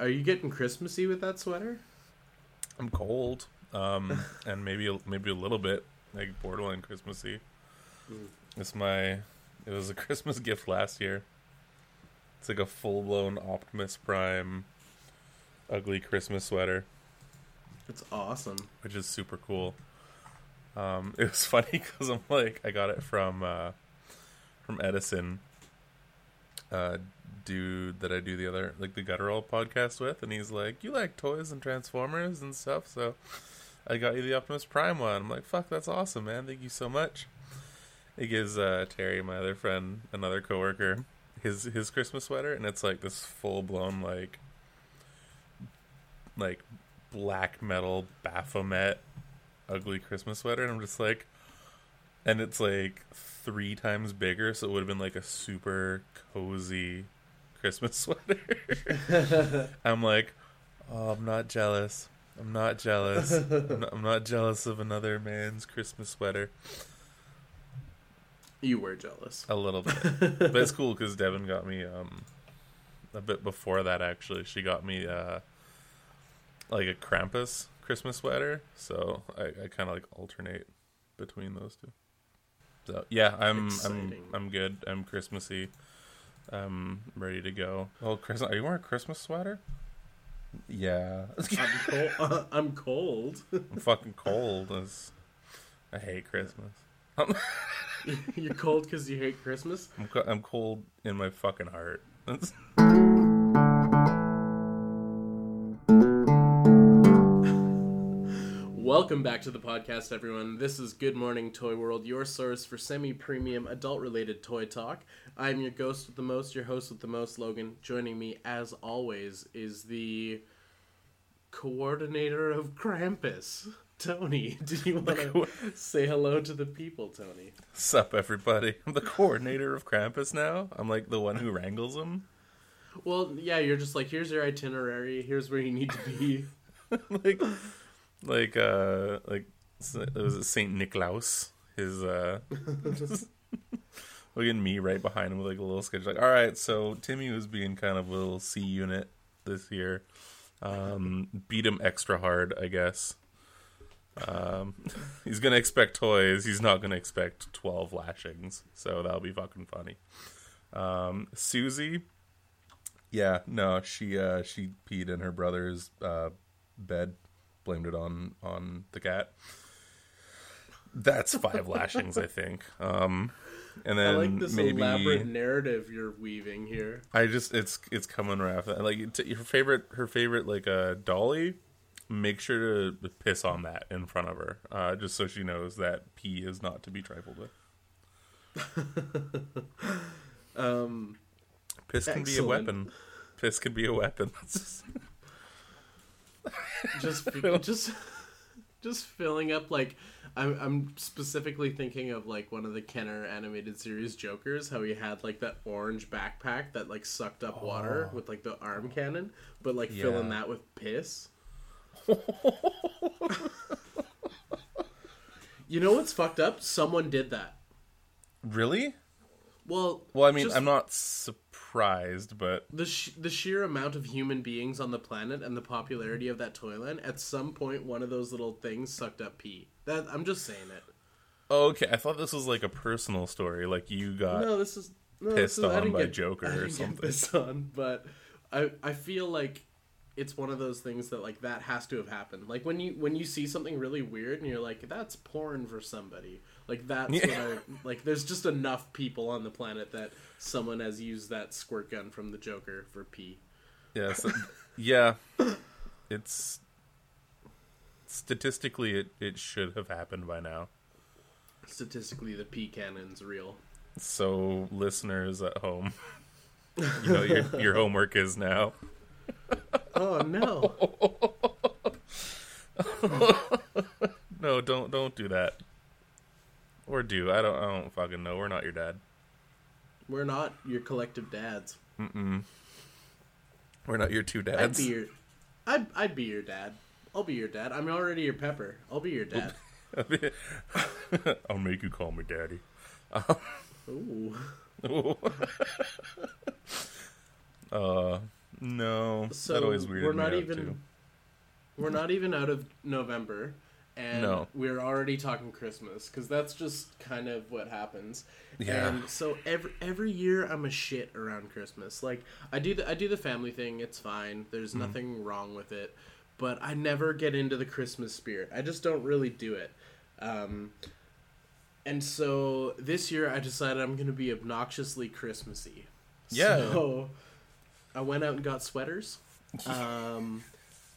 Are you getting Christmassy with that sweater? I'm cold, um, and maybe a- maybe a little bit like borderline Christmassy. Mm. It's my. It was a Christmas gift last year. It's like a full blown Optimus Prime, ugly Christmas sweater, It's awesome. which is super cool. Um, it was funny because I'm like I got it from uh, from Edison, uh, dude that I do the other like the Guttural podcast with, and he's like, "You like toys and Transformers and stuff, so I got you the Optimus Prime one." I'm like, "Fuck, that's awesome, man! Thank you so much." He gives uh, Terry, my other friend, another coworker, his his Christmas sweater, and it's like this full blown like like black metal Baphomet ugly Christmas sweater, and I'm just like, and it's like three times bigger, so it would have been like a super cozy Christmas sweater. I'm like, oh, I'm not jealous. I'm not jealous. I'm not, I'm not jealous of another man's Christmas sweater. You were jealous. A little bit, but it's cool because Devin got me um a bit before that. Actually, she got me uh like a Krampus Christmas sweater, so I, I kind of like alternate between those two. So yeah, I'm Exciting. I'm I'm good. I'm Christmassy. I'm ready to go. Oh, Chris, are you wearing a Christmas sweater? Yeah, I'm cold. I'm cold. I'm fucking cold. It's- I hate Christmas. You're cold because you hate Christmas. I'm co- I'm cold in my fucking heart. Welcome back to the podcast, everyone. This is Good Morning Toy World, your source for semi-premium adult-related toy talk. I'm your ghost with the most, your host with the most, Logan. Joining me, as always, is the coordinator of Krampus, Tony. Do you want to say hello to the people, Tony? Sup, everybody? I'm the coordinator of Krampus now. I'm like the one who wrangles them. Well, yeah, you're just like, here's your itinerary. Here's where you need to be. like, like, uh, like, it was Saint Niklaus. His, uh, look at me right behind him with like a little sketch. Like, all right, so Timmy was being kind of a little C unit this year. Um, beat him extra hard, I guess. Um, he's gonna expect toys. He's not gonna expect twelve lashings. So that'll be fucking funny. Um, Susie, yeah, no, she uh, she peed in her brother's uh, bed, blamed it on on the cat. That's five lashings, I think. Um, and I then like this maybe elaborate narrative you're weaving here. I just it's it's coming right. Like t- your favorite, her favorite, like uh, Dolly. Make sure to piss on that in front of her, uh, just so she knows that pee is not to be trifled with. Um, Piss can be a weapon. Piss can be a weapon. just just just filling up like I'm I'm specifically thinking of like one of the Kenner animated series Jokers, how he had like that orange backpack that like sucked up water oh. with like the arm cannon, but like filling that with piss. you know what's fucked up? Someone did that. really? Well, Well, I mean, just I'm not surprised, but the sh- the sheer amount of human beings on the planet and the popularity of that toy line. At some point, one of those little things sucked up pee. That I'm just saying it. oh, okay. I thought this was like a personal story. Like you got No, this is no, pissed this is, on by get, Joker or something. pissed on, but I I feel like it's one of those things that like that has to have happened. Like when you when you see something really weird and you're like, that's porn for somebody. Like that's what I like. There's just enough people on the planet that someone has used that squirt gun from the Joker for pee. yeah, so, yeah. It's statistically it it should have happened by now. Statistically, the pee cannon's real. So listeners at home, you know your your homework is now. Oh no! No, don't don't do that. Or do I don't I don't fucking know. We're not your dad. We're not your collective dads. Mm-mm. We're not your two dads. I'd be your, I'd, I'd be your dad. I'll be your dad. I'm already your pepper. I'll be your dad. I'll make you call me daddy. Ooh. uh, No, So that always weirded we're me not out even too. we're not even out of November, and No. we're already talking Christmas because that's just kind of what happens. Yeah. And so every every year I'm a shit around Christmas. Like I do the I do the family thing. It's fine. There's Mm-hmm. nothing wrong with it. But I never get into the Christmas spirit. I just don't really do it. Um, and so this year I decided I'm going to be obnoxiously Christmassy. Yeah. So I went out and got sweaters. Um,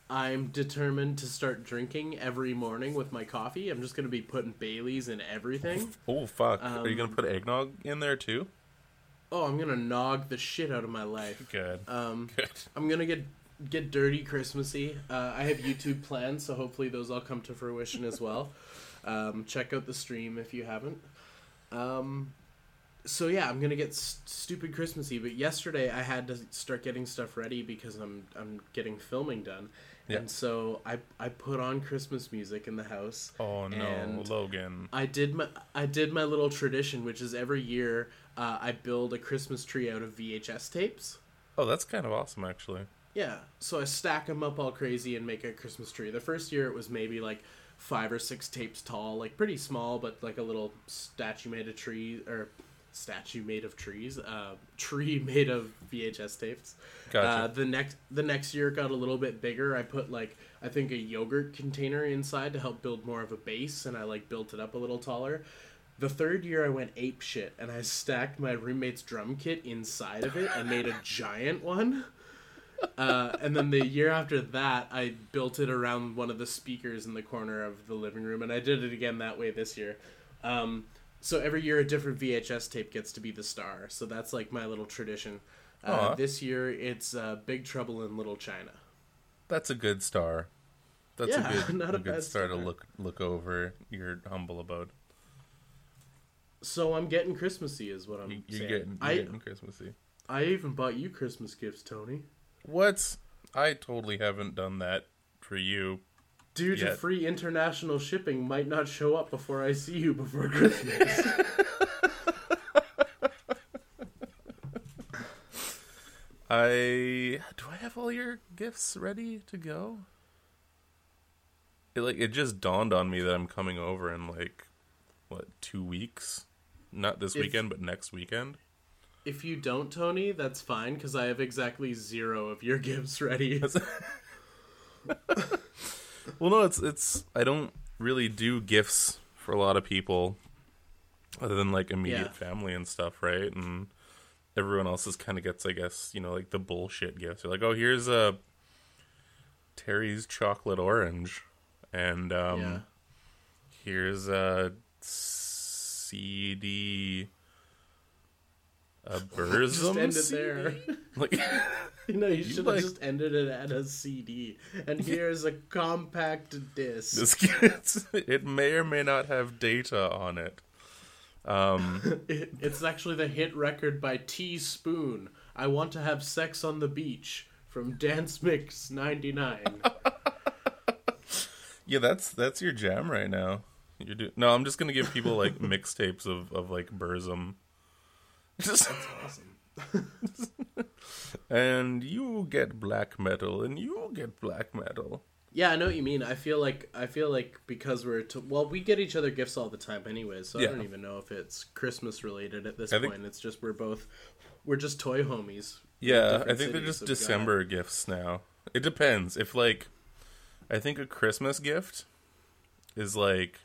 I'm determined to start drinking every morning with my coffee. I'm just going to be putting Baileys in everything. Oh fuck! Are you gonna Um, put eggnog in there too? Oh, I'm going to nog the shit out of my life. Good. Um, Good. I'm going to get get dirty Christmassy. Uh, I have YouTube plans, so hopefully those all come to fruition as well. Um, check out the stream if you haven't. Um, so yeah, I'm gonna get s- stupid Christmassy. But yesterday I had to start getting stuff ready because I'm I'm getting filming done, Yeah. and so I I put on Christmas music in the house. Oh no, Logan. I did my I did my little tradition, which is every year uh, I build a Christmas tree out of VHS tapes. Oh, that's kind of awesome, actually. Yeah, so I stack them up all crazy and make a Christmas tree. The first year it was maybe like five or six tapes tall, like pretty small, but like a little statue made of tree or statue made of trees, uh, tree made of VHS tapes. Gotcha. Uh, the next the next year it got a little bit bigger. I put like I think a yogurt container inside to help build more of a base, and I like built it up a little taller. The third year I went ape shit and I stacked my roommate's drum kit inside of it and made a giant one. Uh, and then the year after that, I built it around one of the speakers in the corner of the living room, and I did it again that way this year. Um, so every year, a different VHS tape gets to be the star. So that's like my little tradition. Uh, this year, it's uh, Big Trouble in Little China. That's a good star. That's Yeah, a good, not a a good bad star to look look over your humble abode. So I'm getting Christmassy, is what I'm You, you're saying. getting, you're I getting Christmassy. I even bought you Christmas gifts, Tony. What? I totally haven't done that for you. Due to Yet. free international shipping, might not show up before I see you before Christmas. I do I have all your gifts ready to go? It like it just dawned on me that I'm coming over in like what two weeks? Not this If- weekend, but next weekend. If you don't, Tony, that's fine because I have exactly zero of your gifts ready. Well, no, it's it's I don't really do gifts for a lot of people, other than like immediate Yeah. family and stuff, right? And everyone else is kind of gets, I guess, you know, like the bullshit gifts. They're like, oh, here's a Terry's chocolate orange, and um, Yeah. here's a CD. A Burzum Just end CD? there. Like, no, you should have like- just ended it at a CD. And here's a compact disc. this it may or may not have data on it. Um, It- it's actually the hit record by T Spoon. I want to have sex on the beach from Dance Mix '99. yeah, that's that's your jam right now. You do no. I'm just gonna give people like mixtapes of of like Burzum. Just awesome. and you get black metal, and you get black metal. Yeah, I know what you mean. I feel like I feel like because we're to, well, we get each other gifts all the time, anyways. So Yeah. I don't even know if it's Christmas related at this I think- point. It's just we're both we're just toy homies. Yeah, I think they're just. December gifts now. It depends. If like, I think a Christmas gift is like,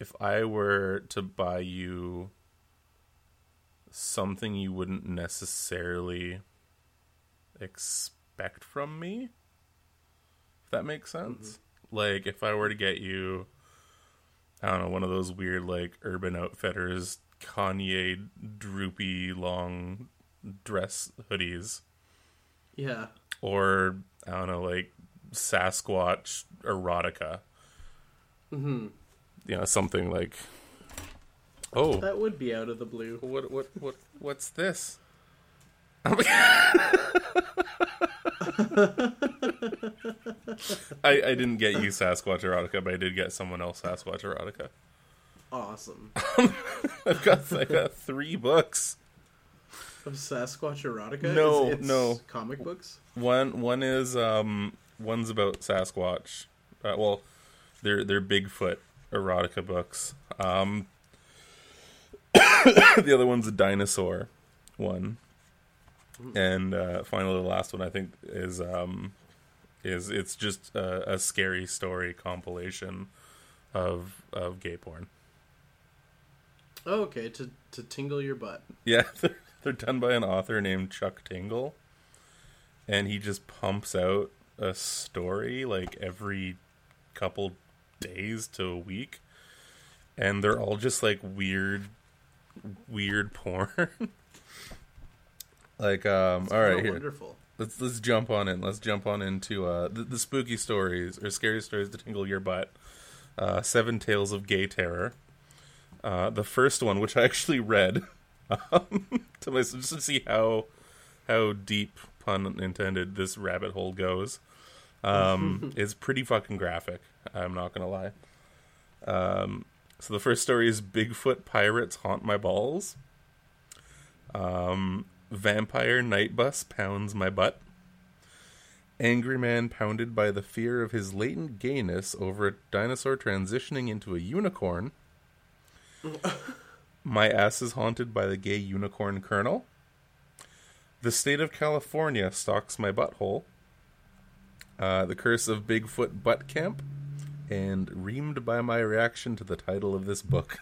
if I were to buy you something you wouldn't necessarily expect from me. If that makes sense. Like if I were to get you I don't know, one of those weird like urban outfitters Kanye droopy long dress hoodies Yeah, or I don't know, like Sasquatch erotica. hmm You know, something like Oh, that would be out of the blue. what what what what's this? I I didn't get you Sasquatch erotica, but I did get someone else Sasquatch erotica. Awesome. I've got I got three books. of Sasquatch erotica? No, It's- it's no. Comic books. One one is um one's about Sasquatch. Uh, well, they're they're Bigfoot erotica books. Um, the other one's a dinosaur one, and uh, finally the last one I think is um is it's just a, a scary story compilation of of gay porn. Oh, okay. To to tingle your butt. Yeah, they're, they're done by an author named Chuck Tingle, and he just pumps out a story like every couple days to a week, and they're all just like weird, weird porn. like, um, all right, here Wonderful. let's let's jump on in. Let's jump on into uh, the, the spooky stories or scary stories to tingle your butt. Uh, Seven Tales of Gay Terror. Uh, the first one, which I actually read um, to myself just to see how how deep pun intended this rabbit hole goes, um, is pretty fucking graphic. I'm not gonna lie. Um, so the first story is Bigfoot pirates haunt my balls. Um, Vampire night bus pounds my butt. Angry man pounded by the fear of his latent gayness over a dinosaur transitioning into a unicorn. my ass is haunted by the gay unicorn colonel. The state of California stalks my butthole. Uh, the curse of Bigfoot butt camp. And reamed by my reaction to the title of this book.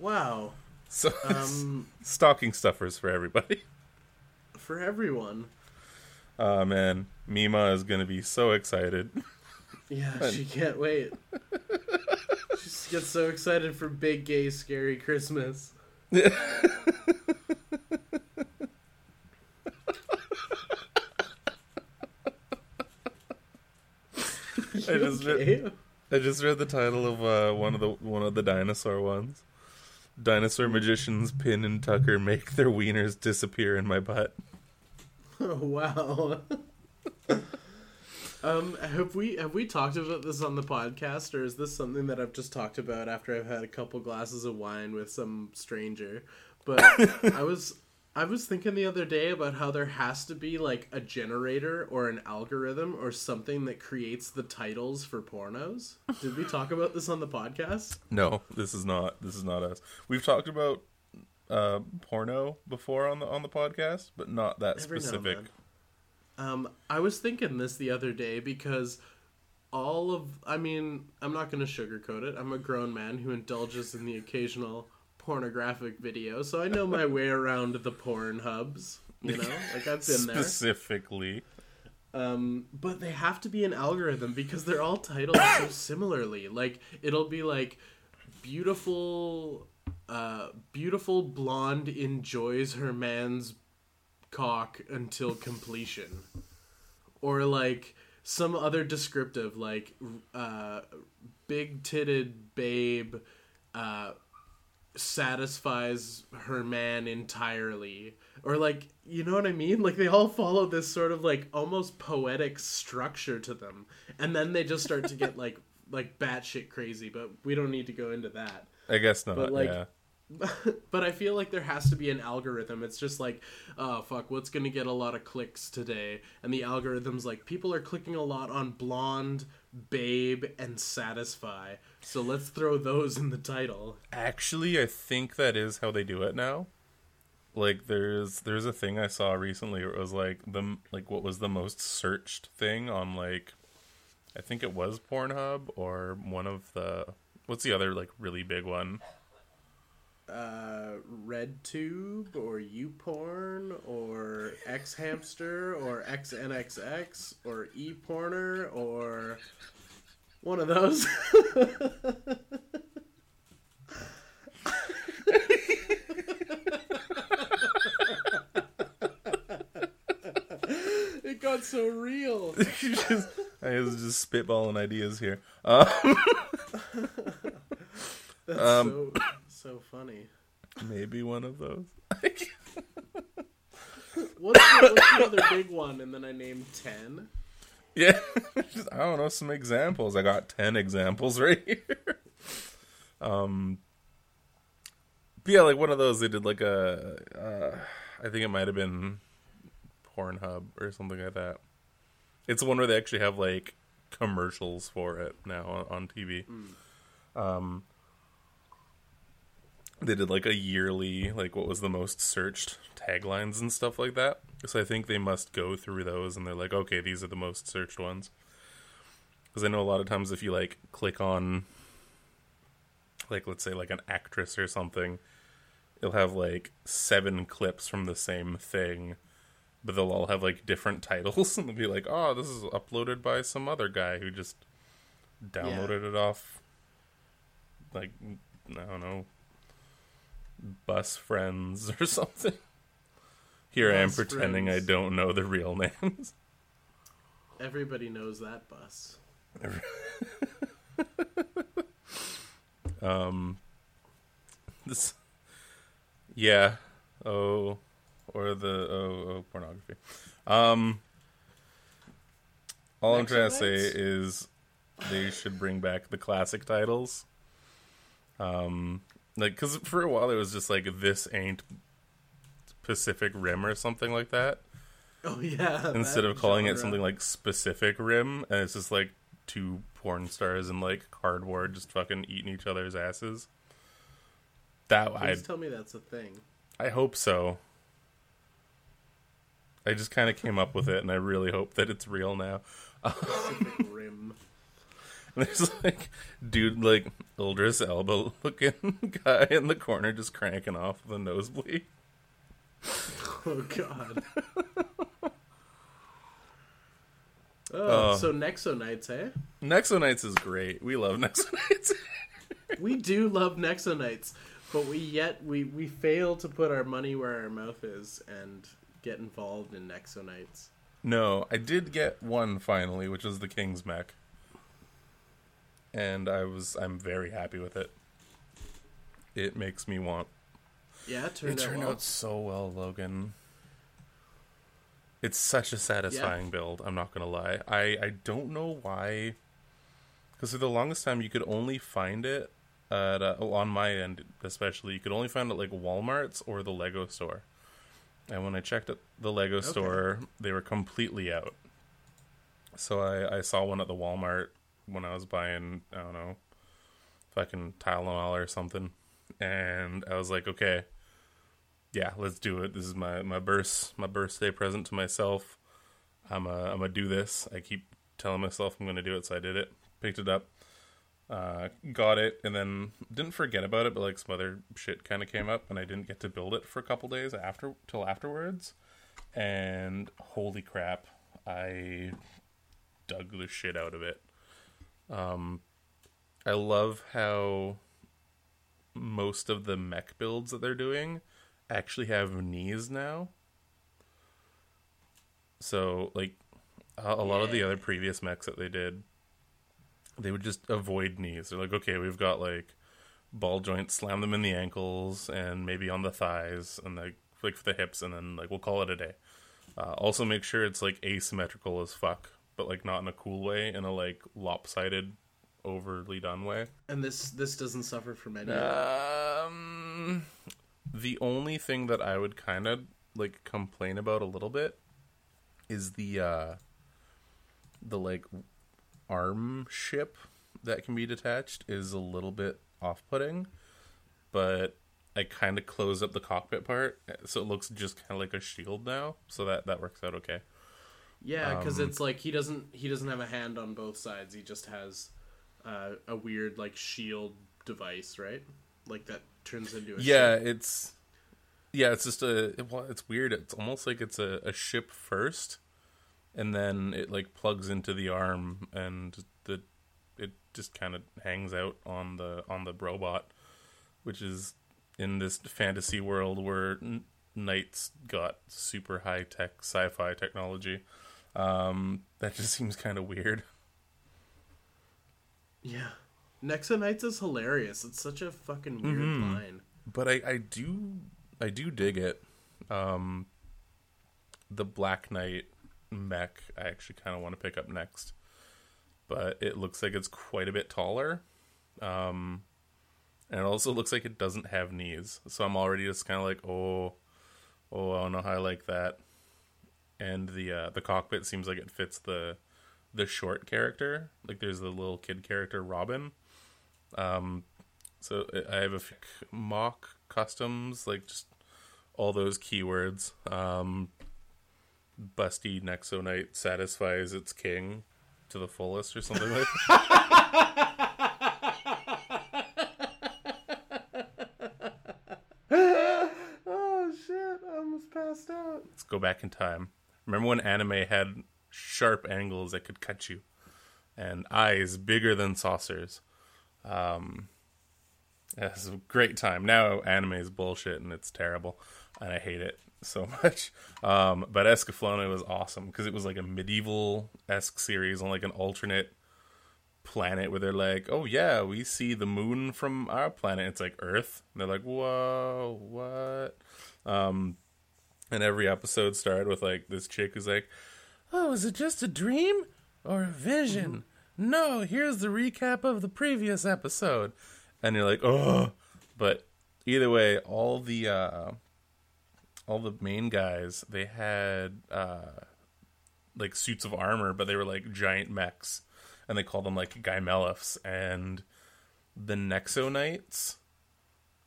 Wow. So, Um, stocking stuffers for everybody. for everyone. Oh man, Mima is gonna be so excited. Yeah, she can't wait. she gets so excited for big, gay, scary Christmas. I just read, I just read the title of uh, one of the one of the dinosaur ones. Dinosaur magicians Pin and Tucker make their wieners disappear in my butt. Oh, wow. um, have we have we talked about this on the podcast, or is this something that I've just talked about after I've had a couple glasses of wine with some stranger? But I was I was thinking the other day about how there has to be like a generator or an algorithm or something that creates the titles for pornos. Did we talk about this on the podcast? No, this is not this is not us. We've talked about uh, porno before on the on the podcast, but not that Every specific. Um, I was thinking this the other day because all of I mean, I'm not going to sugarcoat it. I'm a grown man who indulges in the occasional pornographic video, so I know my way around the porn hubs. You know, like I've been there. Specifically, Um, but they have to be an algorithm because they're all titled so similarly. Like it'll be like beautiful, uh, beautiful blonde enjoys her man's cock until completion, or like some other descriptive like uh, big titted babe. Uh, satisfies her man entirely or like you know what i mean like they all follow this sort of like almost poetic structure to them and then they just start to get like like batshit crazy but we don't need to go into that I guess not. But, like, yeah, but I feel like there has to be an algorithm. It's just like, oh fuck, what's gonna get a lot of clicks today? And the algorithm's like, people are clicking a lot on blonde, babe, and satisfy. So let's throw those in the title. Actually, I think that is how they do it now. Like there's there's a thing I saw recently where it was like the like what was the most searched thing on like I think it was Pornhub or one of the what's the other like really big one? Uh, RedTube or YouPorn or X Hamster or XNXX or ePorner or one of those. it got so real. just, I was just spitballing ideas here. Uh, That's Um, so so funny. maybe one of those. What's the, what's the other big one? And then I named ten. Yeah, just, I don't know some examples. I got ten examples right here. Um, yeah, like one of those. They did like a. Uh, I think it might have been Pornhub or something like that. It's one where they actually have like commercials for it now on, on TV. Um, they did like a yearly, like what was the most searched taglines and stuff like that. So I think they must go through those and they're like, okay, these are the most searched ones. Because I know a lot of times if you like click on, like let's say like an actress or something, it'll have like seven clips from the same thing, but they'll all have like different titles and they'll be like, oh, this is uploaded by some other guy who just downloaded it off, like I don't know, bus friends or something. Here I am pretending friends. I don't know the real names. Everybody knows that bus. Um, this, yeah, oh, or the oh, oh pornography. Um, all I'm trying to say is they should bring back the classic titles. Um, like because for a while it was just like this ain't Pacific Rim or something like that. Oh yeah. Instead of calling it something like Specific Rim, and it's just like two porn stars in like cardboard just fucking eating each other's asses. That I Please tell me that's a thing. I hope so. I just kind of came up with it, and I really hope that it's real now. Pacific Rim. There's like dude like Idris Elba looking guy in the corner just cranking off the nosebleed. Oh god. oh, Oh. so Nexo Knights, eh? Nexo Nexonites is great. We love Nexo Nexonites. We do love Nexo Nexonites, but we yet we we fail to put our money where our mouth is and get involved in Nexo Nexonites. no, I did get one finally, which was the King's Mech. And I was I'm very happy with it. It makes me want Yeah, it turned it out turned well. out so well, Logan. It's such a satisfying build. I'm not gonna lie. I I don't know why, because for the longest time you could only find it at uh, on my end, especially you could only find it like Walmart's or the Lego store. And when I checked at the Lego store, they were completely out. So I I saw one at the Walmart when I was buying I don't know, fucking Tylenol or something, and I was like, okay yeah, let's do it. This is my my birth my birthday present to myself. I'm a I'm gonna do this. I keep telling myself I'm gonna do it, so I did it. Picked it up, uh, got it, and then didn't forget about it. But like some other shit kind of came up, and I didn't get to build it for a couple days after till afterwards. And holy crap, I dug the shit out of it. Um, I love how most of the mech builds that they're doing actually have knees now. So, like, a, a lot of the other previous mechs that they did, they would just avoid knees. They're like, okay, we've got like ball joints, slam them in the ankles and maybe on the thighs, and like like for the hips, and then like we'll call it a day. Uh, also, make sure it's like asymmetrical as fuck, but like not in a cool way, in a like lopsided, overly done way. And this this doesn't suffer from any. Um, the only thing that I would kind of like complain about a little bit is the uh the like arm ship that can be detached is a little bit off-putting, but I kind of close up the cockpit part so it looks just kind of like a shield now, so that that works out okay. Yeah, because Um, it's like he doesn't he doesn't have a hand on both sides. He just has uh, a weird like shield device, right? Like that turns into a yeah shield. it's yeah it's just a it- well, it's weird it's almost like it's a, a ship first and then it like plugs into the arm and the it just kind of hangs out on the on the robot which is in this fantasy world where n- knights got super high tech sci-fi technology um that just seems kind of weird Yeah. Nexo Knights is hilarious. It's such a fucking weird Mhm. line. but I, I do I do dig it. Um, the Black Knight mech I actually kind of want to pick up next, but it looks like it's quite a bit taller. Um, and it also looks like it doesn't have knees. So I'm already just kind of like, oh, oh, I don't know how I like that. And the uh, the cockpit seems like it fits the the short character. Like there's the little kid character Robin. Um, so I have a few mock customs, like just all those keywords. Um, Busty Nexo Knight satisfies its king to the fullest, or something like. oh shit! I almost passed out. Let's go back in time. Remember when anime had sharp angles that could cut you, and eyes bigger than saucers. Um, it's a great time. Now anime is bullshit and it's terrible, and I hate it so much. Um, but Escaflowne was awesome because it was like a medieval esque series on like an alternate planet where they're like, "Oh yeah, we see the moon from our planet. It's like Earth." And they're like, "Whoa, what?" Um, and every episode started with like this chick who's like, "Oh, is it just a dream or a vision?" No, here's the recap of the previous episode, and you're like, "Oh," but either way, all the uh, all the main guys they had uh, like suits of armor, but they were like giant mechs, and they called them like Guymelefs and the Nexo Knights.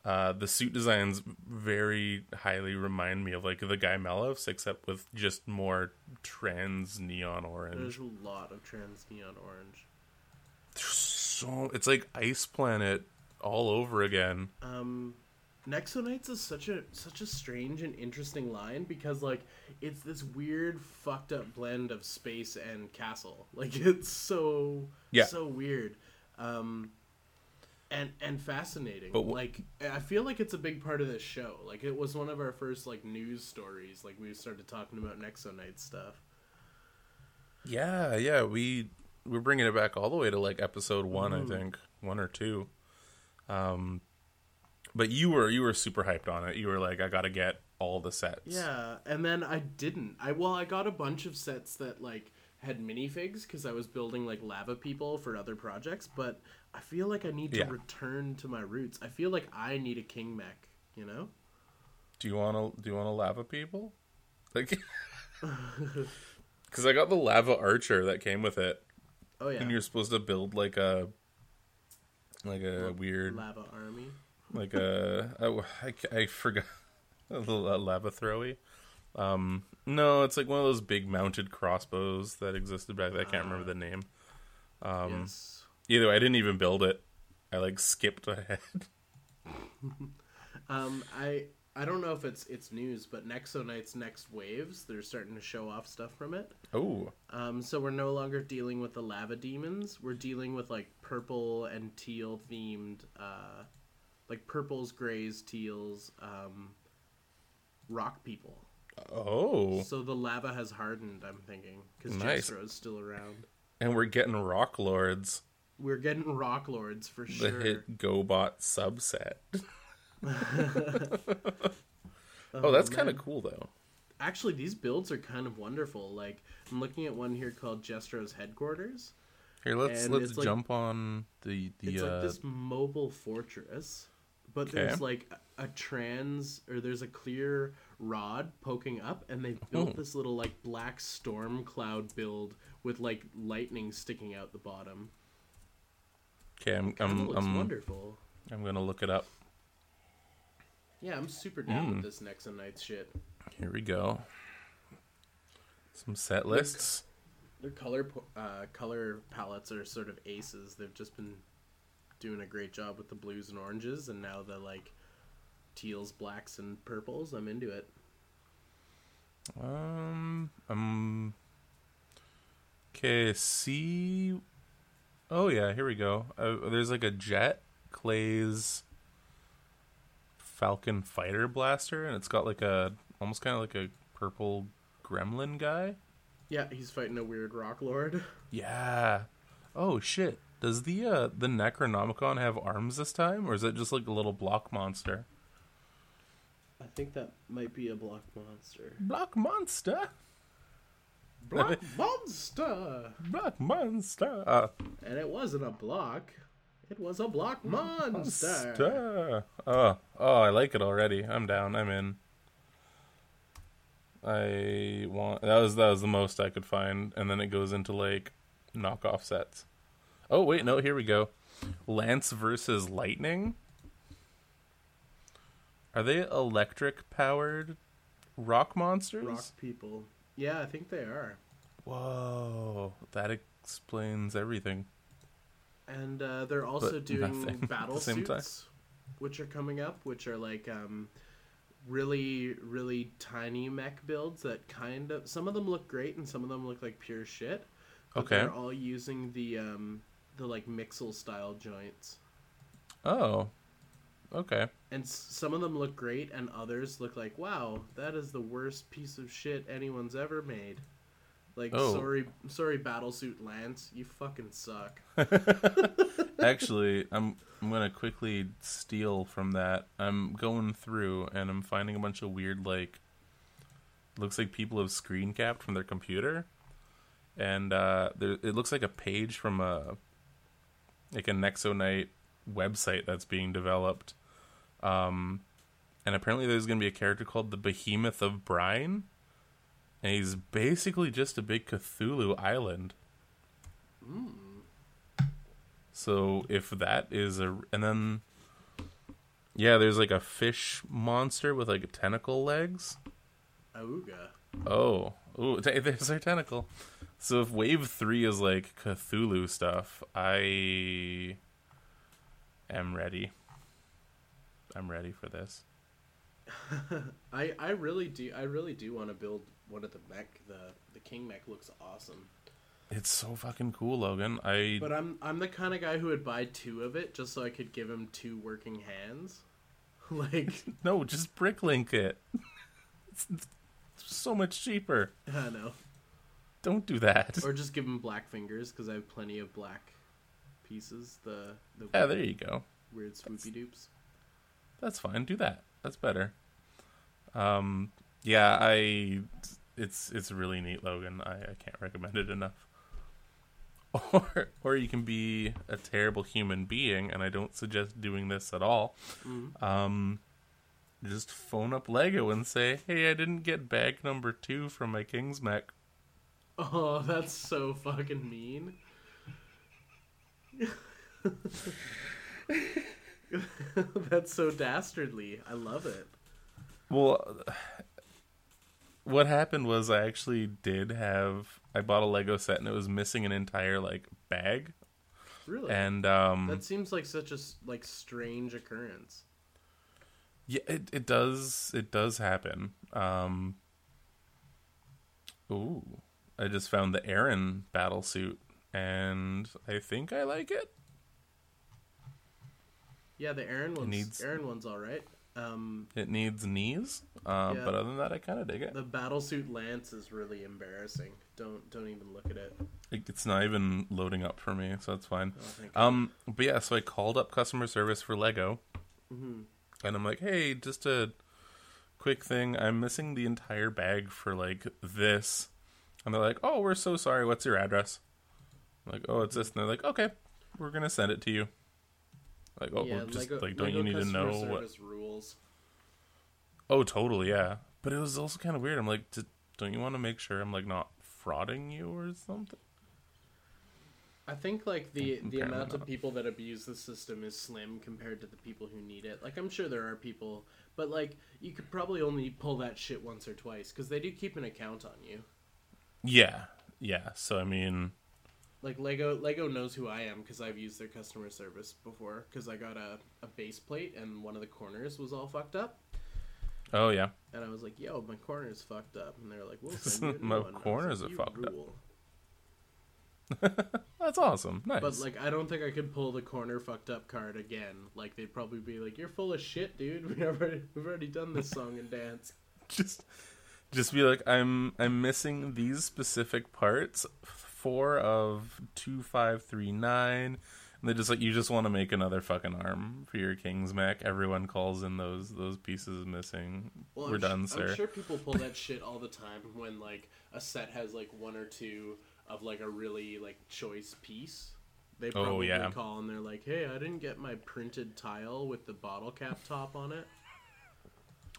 Uh, the suit designs very highly remind me of like the guy Guymelefs, except with just more trans neon orange. There's a lot of trans neon orange. So it's like Ice Planet all over again. Um, Nexo Knights is such a such a strange and interesting line because like it's this weird fucked up blend of space and castle. Like it's so Yeah. so weird. Um and and fascinating. But wh- like I feel like it's a big part of this show. Like it was one of our first like news stories. Like we started talking about Nexo Knight stuff. Yeah, yeah, we we're bringing it back all the way to like episode one, I think, one or two. Um, but you were you were super hyped on it. You were like, I gotta get all the sets. Yeah, and then I didn't. I well, I got a bunch of sets that like had minifigs because I was building like lava people for other projects, but I feel like I need to Yeah. return to my roots. I feel like I need a king mech, you know? Do you want to do you want to lava people? Like, because I got the lava archer that came with it, Oh yeah. and you're supposed to build like a like a weird lava army. like a oh, I, I forgot a little a lava throwy. Um, no, it's like one of those big mounted crossbows that existed back. then. I can't remember the name. Um, yes. Either way, I didn't even build it. I like skipped ahead. Um I I don't know if it's it's news, but Nexo Knight's next waves, they're starting to show off stuff from it. Oh, Um, so we're no longer dealing with the lava demons. We're dealing with like purple and teal themed, uh, like purples, grays, teals, um, rock people. Oh, So the lava has hardened. I'm thinking because Nice. Is still around. and we're getting rock lords. We're getting rock lords for sure. The hit GoBot subset. oh, that's kind of cool though. Actually, these builds are kind of wonderful. Like I'm looking at one here called Jestro's headquarters. Here, let's let's like- jump on the the it's uh, like this mobile fortress but Okay. there's like a, a trans or there's a clear rod poking up and they've built Oh. this little like black storm cloud build with like lightning sticking out the bottom Okay, I'm I'm looks I'm, wonderful I'm gonna look it up. yeah i'm super down Mm. with this Nexo Knights shit Here we go. Some set lists. their color uh, color palettes are sort of aces they've just been doing a great job with the blues and oranges and now the like teals blacks and purples i'm into it Um, um. Okay, see. Oh yeah, here we go. Uh, there's like a jet Clay's Falcon fighter blaster, and it's got like a almost kind of like a purple gremlin guy. yeah he's fighting a weird rock lord Yeah. Oh shit. Does the uh the Necronomicon have arms this time, or is it just like a little block monster? I think that might be a block monster. Block monster. Block monster! Block monster. Uh, And it wasn't a block. It was a block monster. Duh. Oh, oh, I like it already. I'm down. I'm in. I want that was that was the most I could find, and then it goes into like knockoff sets. Oh wait, no, here we go. Lance versus Lightning. Are they electric powered rock monsters? Rock people. Yeah, I think they are. Whoa, that explains everything. And uh, they're also But doing nothing battle same time. suits, which are coming up, which are like um, really, really tiny mech builds that kind of. Some of them look great, and some of them look like pure shit. Okay. They're all using the um, the like Mixel style joints, Oh, okay. And some of them look great, and others look like wow, that is the worst piece of shit anyone's ever made. Like Oh. sorry, sorry, Battlesuit Lance, you fucking suck. Actually, I'm I'm gonna quickly steal from that. I'm going through and I'm finding a bunch of weird like looks like people have screen capped from their computer, and uh, there it looks like a page from a like a Nexo Knight website that's being developed. Um, and apparently there's gonna be a character called the Behemoth of Brine, and he's basically just a big Cthulhu island. So if that is a, and then, yeah, there's like a fish monster with like tentacle legs. Auga. Oh, ooh, t- there's their tentacle. So if Wave Three is like Cthulhu stuff, I am ready. I'm ready for this. I I really do I really do want to build one of the mech. The the king mech looks awesome. It's so fucking cool, Logan. I But I'm I'm the kind of guy who would buy two of it just so I could give him two working hands. like no, just bricklink it. it's, it's so much cheaper. I know, Don't do that. or just give him black fingers because I have plenty of black pieces. The the Yeah, there you go. weird swoopy dupes. That's fine. Do that. That's better. Um, yeah, I. It's it's really neat, Logan. I, I can't recommend it enough. Or or you can be a terrible human being, and I don't suggest doing this at all. Mhm. Um, just phone up Lego and say, "Hey, I didn't get bag number two from my King's mech." Oh, that's so fucking mean. that's so dastardly. I love it. Well, what happened was I actually did have I bought a Lego set and it was missing an entire like bag, Really? and um, that seems like such a like strange occurrence. Yeah, it it does it does happen. Um Ooh. I just found the Aaron battle suit and I think I like it. Yeah, the Aaron one's needs- Aaron one's all right. Um, It needs knees. Uh, Yeah. but other than that I kind of dig it. the battlesuit lance is really embarrassing. Don't don't even look at it. it. It's not even loading up for me, so that's fine. Oh, Um but yeah, so I called up customer service for Lego hmm and I'm like, "Hey, just a quick thing. I'm missing the entire bag for like this." And they're like, "Oh, we're so sorry. What's your address?" I'm like, "Oh, it's this." And they're like, "Okay, we're gonna send it to you." Like, oh, yeah, just Lego, like, don't Lego you need to know what? rules? Oh, totally, yeah. But it was also kind of weird. I'm like, don't you want to make sure I'm like not frauding you or something? I think like the the Apparently amount of people that abuse the system is slim compared to the people who need it. Like I'm sure there are people, but like you could probably only pull that shit once or twice because they do keep an account on you. Yeah, yeah. So I mean, Like Lego Lego knows who I am because I've used their customer service before because I got a, a base plate and one of the corners was all fucked up. oh yeah, And I was like, "Yo, my corner's fucked up," and they're like, "We'll send you a new My one." And corners like, are "You fucked up." that's awesome. Nice. But like, I don't think I could pull the corner fucked up card again. Like, they'd probably be like, "You're full of shit, dude. We've already we've already done this song and dance." just just be like i'm i'm missing these specific parts four of 2539 and they just like you just want to make another fucking arm for your king's mech everyone calls in those those pieces missing Well, we're I'm done sir I'm sure people pull that shit all the time when like a set has like one or two of like a really like choice piece. They Oh, probably yeah. call and they're like, "Hey, I didn't get my printed tile with the bottle cap top on it."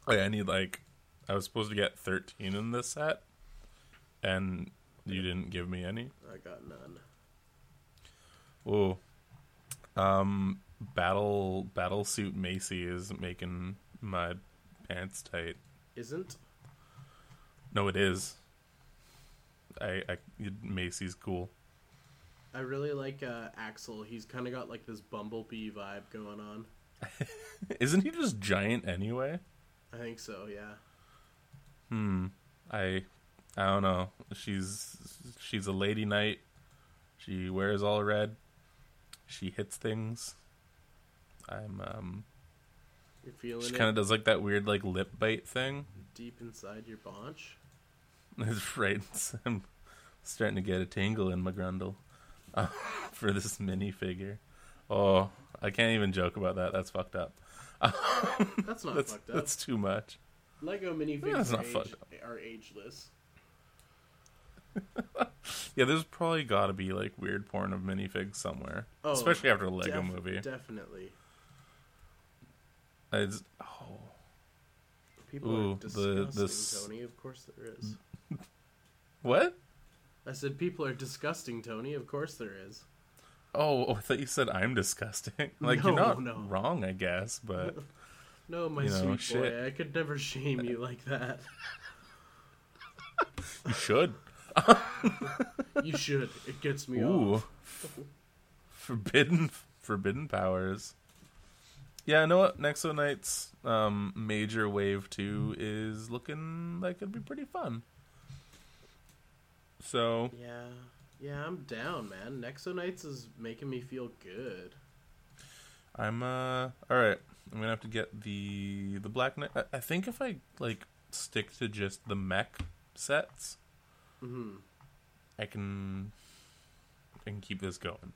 Oh, yeah, I need like I was supposed to get 13 in this set and you didn't give me any. I got none. Oh. Um battle battle suit Macy is making my pants tight. Isn't? No, it is. I I Macy's cool. I really like uh, Axel. He's kind of got like this bumblebee vibe going on. Isn't he just giant anyway? I think so. Yeah. Hmm. I I don't know. She's she's a lady knight. She wears all red. She hits things. I'm um You're feeling she kind of does like that weird like lip bite thing. deep inside your paunch. It's right. I'm starting to get a tingle in my grundle uh, for this mini figure. Oh, I can't even joke about that. That's fucked up. That's not That's fucked up. that's too much. Lego minifigs Yeah, are, age- are ageless. Yeah, there's probably got to be like weird porn of minifigs somewhere, Oh, especially after a Lego Def- movie. Definitely. It's, oh, People Ooh, are the- disgusting, the s- Tony. Of course there is. what? I said people are disgusting, Tony. Of course there is. Oh, oh, I thought you said I'm disgusting. Like you're not no. wrong, I guess, but No, my You know, sweet shit. boy. I could never shame you like that. you should. You should. It gets me Ooh, off. forbidden, forbidden powers. Yeah, I know what Nexo Knights um, major wave two is looking like it'd be pretty fun. So Yeah. Yeah, I'm down, man. Nexo Knights is making me feel good. I'm uh all right. I'm gonna have to get the the black knight. I, I think if I like stick to just the mech sets, hmm I can I can keep this going.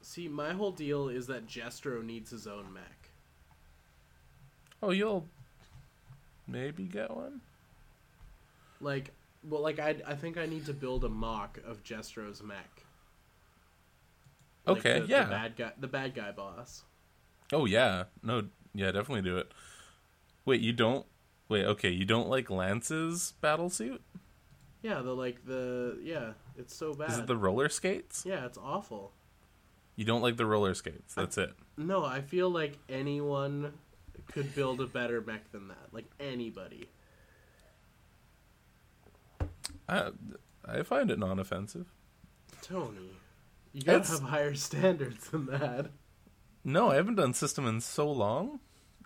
See, my whole deal is that Jestro needs his own mech. Oh, you'll maybe get one. Like, well, like I, I think I need to build a mock of Jestro's mech. Like Okay, the, yeah. The bad guy, the bad guy boss. Oh yeah, no, yeah, definitely do it. Wait, you don't? Wait, okay, you don't like Lance's battle suit? Yeah, the like the yeah, it's so bad. Is it the roller skates? Yeah, it's awful. You don't like the roller skates. That's it. No, I feel like anyone could build a better mech than that. Like anybody. I I find it non-offensive. Tony, you gotta It's- have higher standards than that. No, I haven't done system in so long.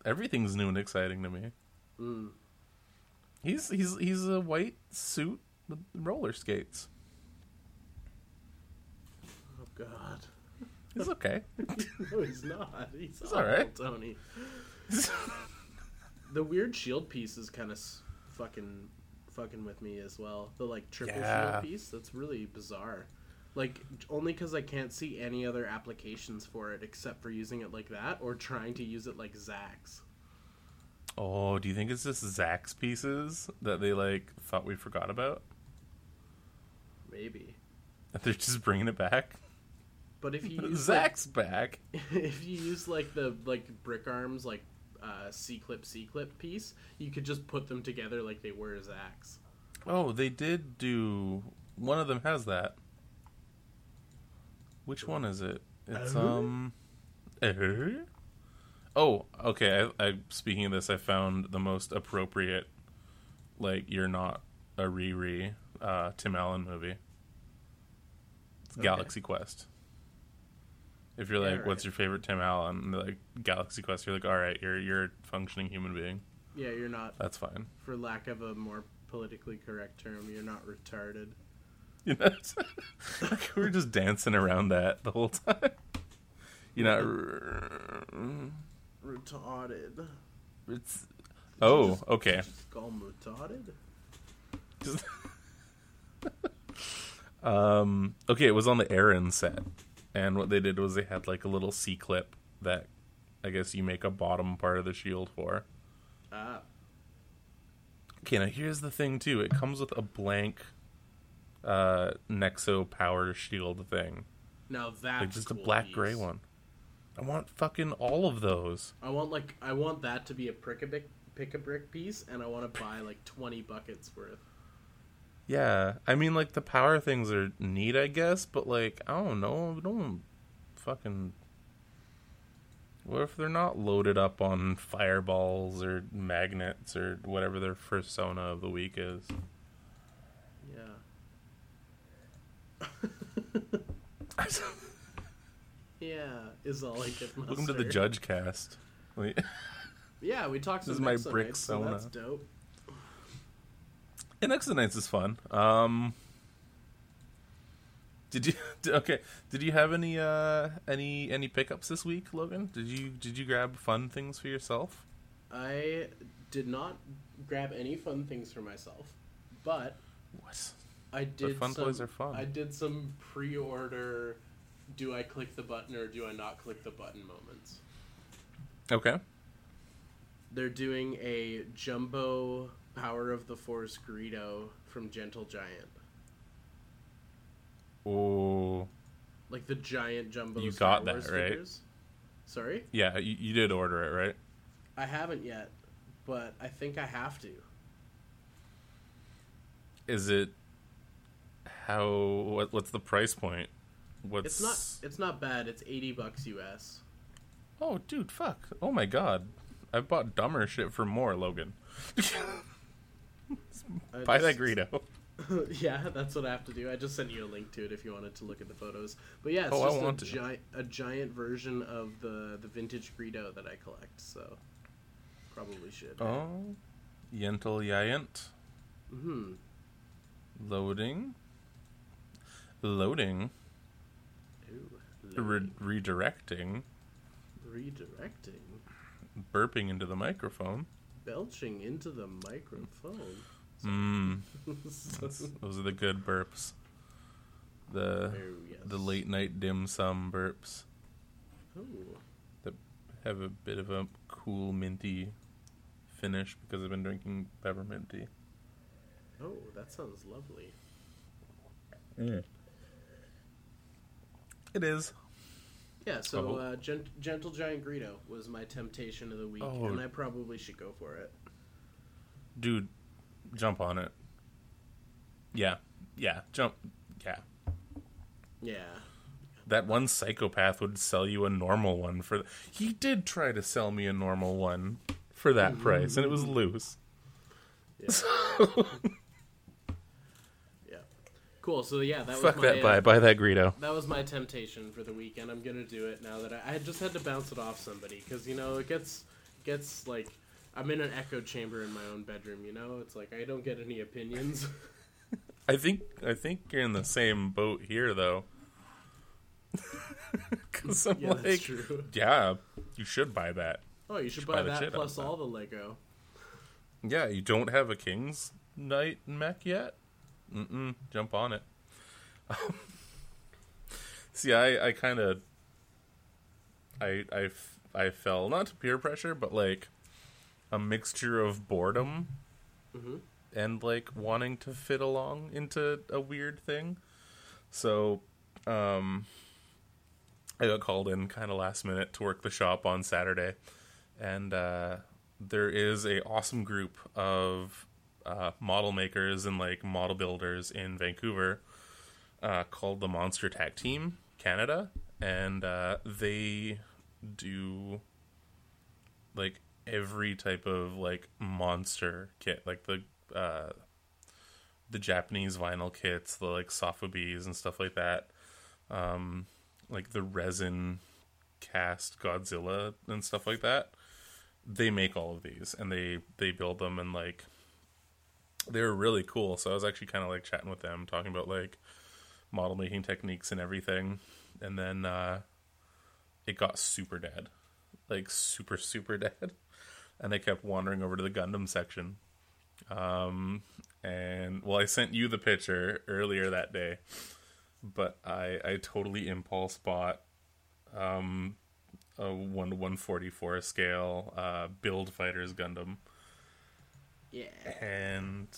Everything's new and exciting to me. Mm. He's he's he's a white suit with roller skates. Oh God. It's okay. No, he's not. He's It's alright. Tony. the weird shield piece is kind of fucking fucking with me as well. The like triple Yeah. shield piece that's really bizarre. Like only because I can't see any other applications for it except for using it like that or trying to use it like Zax. Oh, do you think it's just Zach's pieces that they like thought we forgot about? Maybe. They're just bringing it back. But if you use like, Zach's back. if you use like the like brick arms like uh, C clip C clip piece, you could just put them together like they were Zax. Oh, they did do. One of them has that. Which one is it? It's um. Oh, okay. I, I speaking of this, I found the most appropriate. Like you're not a Riri uh, Tim Allen movie. It's Okay. Galaxy Quest. If you're Yeah, like, "What's your favorite Tim Allen?" Like Galaxy Quest, you're like, "All right, you're you're a functioning human being. Yeah, you're not, That's fine." for lack of a more politically correct term, you're not retarded. You know, like we were just dancing around that the whole time. You know, Retarded. it's oh okay. Just call retarded. Just- um, okay, it was on the Aaron set, and what they did was they had like a little C clip that I guess you make a bottom part of the shield for. Ah, Okay, now here's the thing too. It comes with a blank uh Nexo power shield thing. Now that's like just cool a black gray one. I want fucking all of those. I want like I want that to be a brick a brick pick a brick piece, and I want to buy like twenty buckets worth. Yeah, I mean, like the power things are neat, I guess, but like I don't know, I don't fucking. What if they're not loaded up on fireballs or magnets or whatever their persona of the week is? Yeah. yeah, is all I can Welcome to the. Judge Cast. Yeah, we talked This is my brick so that's dope. And Nexo Knights is fun. Um, did you okay? Did you have any uh any any pickups this week, Logan? Did you did you grab fun things for yourself? I did not grab any fun things for myself, but What? I did. fun some, toys are fun. I did some pre-order. Do I click the button or do I not click the button moments? Okay. They're doing a jumbo Power of the Force Greedo from Gentle Giant, Oh, like the giant jumbo. You Star got that, Wars right? figures. Sorry, yeah, you, you did order it, right? I haven't yet, but I think I have to. Is it how? What, what's the price point? What's It's not. It's not bad. It's eighty bucks US. Oh, dude, fuck! Oh my god, I bought dumber shit for more, Logan. I Buy that Greedo. yeah, that's what I have to do. I just sent you a link to it if you wanted to look at the photos. But yeah, it's Oh, I just want a to. giant a giant version of the the vintage Greedo that I collect. So probably should. Oh, Gentle Giant. Hmm. Loading. Loading. Ooh. Re- redirecting. Redirecting. Burping into the microphone. Belching into the microphone. Mmm. Those are the good burps. The Oh, yes. the late night dim sum burps Ooh. that have a bit of a cool minty finish because I've been drinking peppermint tea. Oh, that sounds lovely. Mm. It is. Yeah, so uh, Gent- Gentle Giant Greedo was my temptation of the week, Oh. and I probably should go for it. Dude, jump on it. Yeah. Yeah, jump. Yeah. Yeah. That one psychopath would sell you a normal one for. He did try to sell me a normal one for that price, and it was loose. Yeah. yeah. Cool. So yeah, that Fuck was my, that uh, buy. Buy that Greedo. that was my temptation for the weekend. I'm gonna do it now that I, I just had to bounce it off somebody because you know it gets gets like I'm in an echo chamber in my own bedroom. You know, it's like I don't get any opinions. I think I think you're in the same boat here, though. Because I'm yeah, that's like, true. yeah, you should buy that. Oh, you should should buy, buy that plus of that. all the Lego. Yeah, you don't have a King's Knight mech yet? Mm-mm, jump on it. See, I, I kind of, I, I, I fell not to peer pressure, but like a mixture of boredom Mhm. and like wanting to fit along into a weird thing. So, um, I got called in kind of last minute to work the shop on Saturday, and uh, there is a awesome group of uh, model makers and like model builders in Vancouver uh, called the Monster Tag Team Canada, and uh, they do like every type of like monster kit, like the uh, the Japanese vinyl kits, the like Sofubies and stuff like that. Um, like the resin cast Godzilla and stuff like that. They make all of these and they they build them and like they're really cool. So I was actually kind of like chatting with them, talking about like model making techniques and everything. And then uh, it got super dead, like super super dead. And I kept wandering over to the Gundam section. Um, and well, I sent you the picture earlier that day, but I I totally impulse bought um a one to one forty four scale uh build fighters Gundam, Yeah. and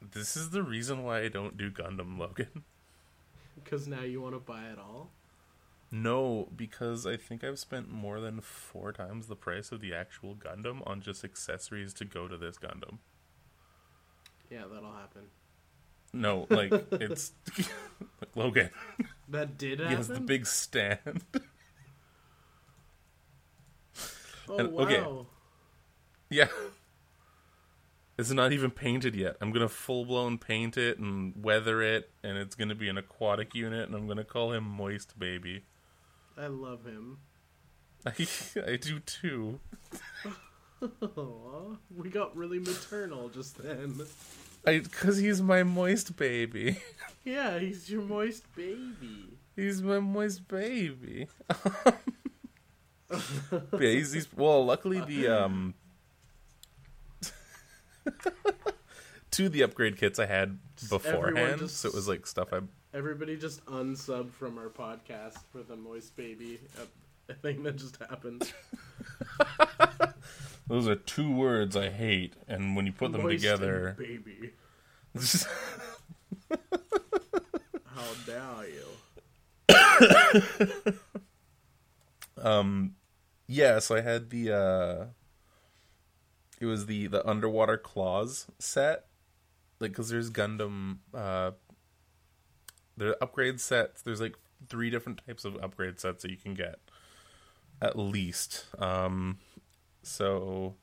this is the reason why I don't do Gundam Logan. Because now you want to buy it all. No, because I think I've spent more than four times the price of the actual Gundam on just accessories to go to this Gundam. Yeah, that'll happen. No, like it's like, Logan. That did He has the big stand. oh and- wow. okay. yeah. It's not even painted yet. I'm gonna full blown paint it and weather it, and it's gonna be an aquatic unit, and I'm gonna call him Moist Baby. I love him. I, I do too. Aw, we got really maternal just then. I because he's my moist baby. Yeah, he's your moist baby. He's my moist baby. yeah, he's, he's well. Luckily, the um, of the upgrade kits I had beforehand, just- so it was like stuff I. Everybody just unsub from our podcast for the moist baby. A thing that just happened. Those are two words I hate, and when you put them Moist together, baby. How dare you? um, yeah. So I had the uh, it was the the underwater claws set, like because there's Gundam uh, are upgrade sets. There's like three different types of upgrade sets that you can get, at least. Um, so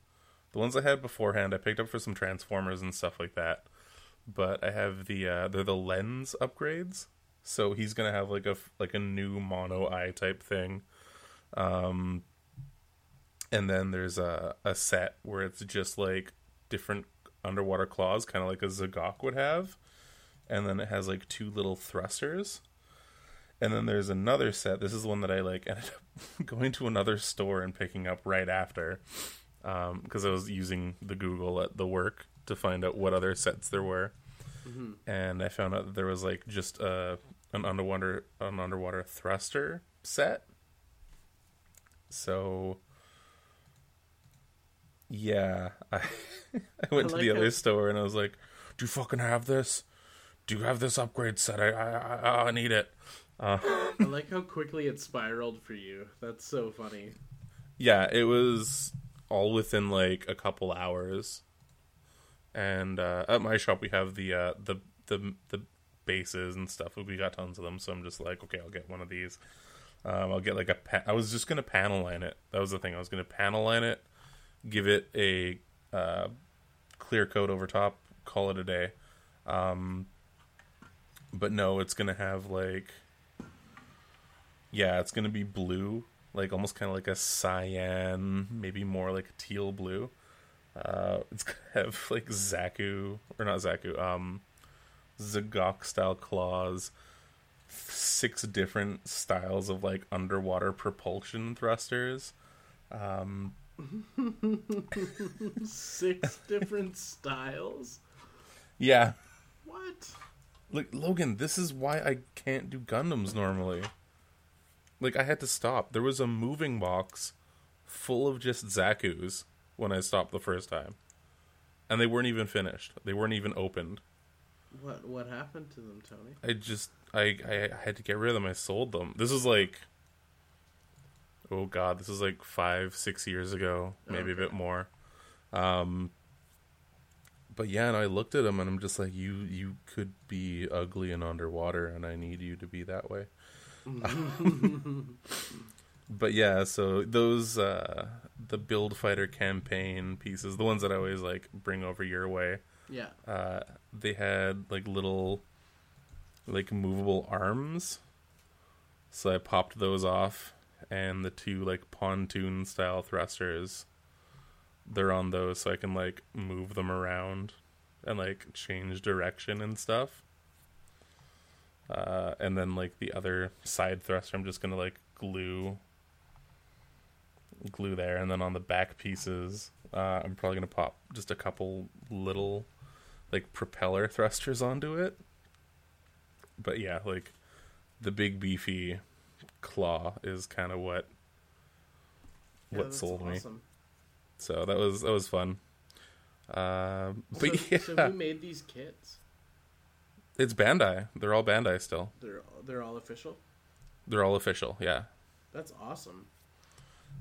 the ones I had beforehand, I picked up for some Transformers and stuff like that. But I have the uh, they're the lens upgrades. So he's gonna have like a like a new mono eye type thing. Um, and then there's a a set where it's just like different underwater claws, kind of like a Z'Gok would have, and then it has like two little thrusters. And then there's another set. This is one that I like ended up going to another store and picking up right after, um, because I was using the Google at the work to find out what other sets there were, mm-hmm. and I found out that there was like just a an underwater an underwater thruster set. So yeah, I I went I to like the other how- store and I was like, "Do you fucking have this? Do you have this upgrade set? I I I, I need it." Uh, I like how quickly it spiraled for you. That's so funny. yeah, it was all within like a couple hours. And uh, at my shop, we have the uh, the the the bases and stuff. We got tons of them, so I'm just like, okay, I'll get one of these. Um, I'll get like a. Pa- I was just gonna panel line it. That was the thing. I was gonna panel line it, give it a uh, clear coat over top, call it a day. Um, but no, it's gonna have like. Yeah, it's gonna be blue, like almost kind of like a cyan, maybe more like teal blue. Uh, it's gonna have like Zaku or not Zaku, um, Z'Gok style claws, six different styles of like underwater propulsion thrusters. Um, Six different styles. yeah, What? like Logan, this is why I can't do Gundams normally. Like I had to stop. There was a moving box full of just Zaku's when I stopped the first time. And they weren't even finished. They weren't even opened. What? What happened to them, Tony? I just I I had to get rid of them. I sold them. This is like oh god, this is like 5 6 years ago, maybe a bit more. Um but yeah, and I looked at him and I'm just like you you could be ugly and underwater and I need you to be that way. but yeah, so those uh the build fighter campaign pieces, the ones that I always like bring over your way Yeah. uh, they had like little like movable arms so i popped those off and the two like pontoon style thrusters they're on those so i can like move them around and like change direction and stuff uh, and then like the other side thruster i'm just gonna like glue glue there and then on the back pieces uh, i'm probably gonna pop just a couple little like propeller thrusters onto it. But yeah, like the big beefy claw is kind of what Yeah, what sold me. So that was that was fun. Um, but so, yeah, so who made these kits? it's Bandai. They're all Bandai still. They're they're all official. They're all official. Yeah. That's awesome.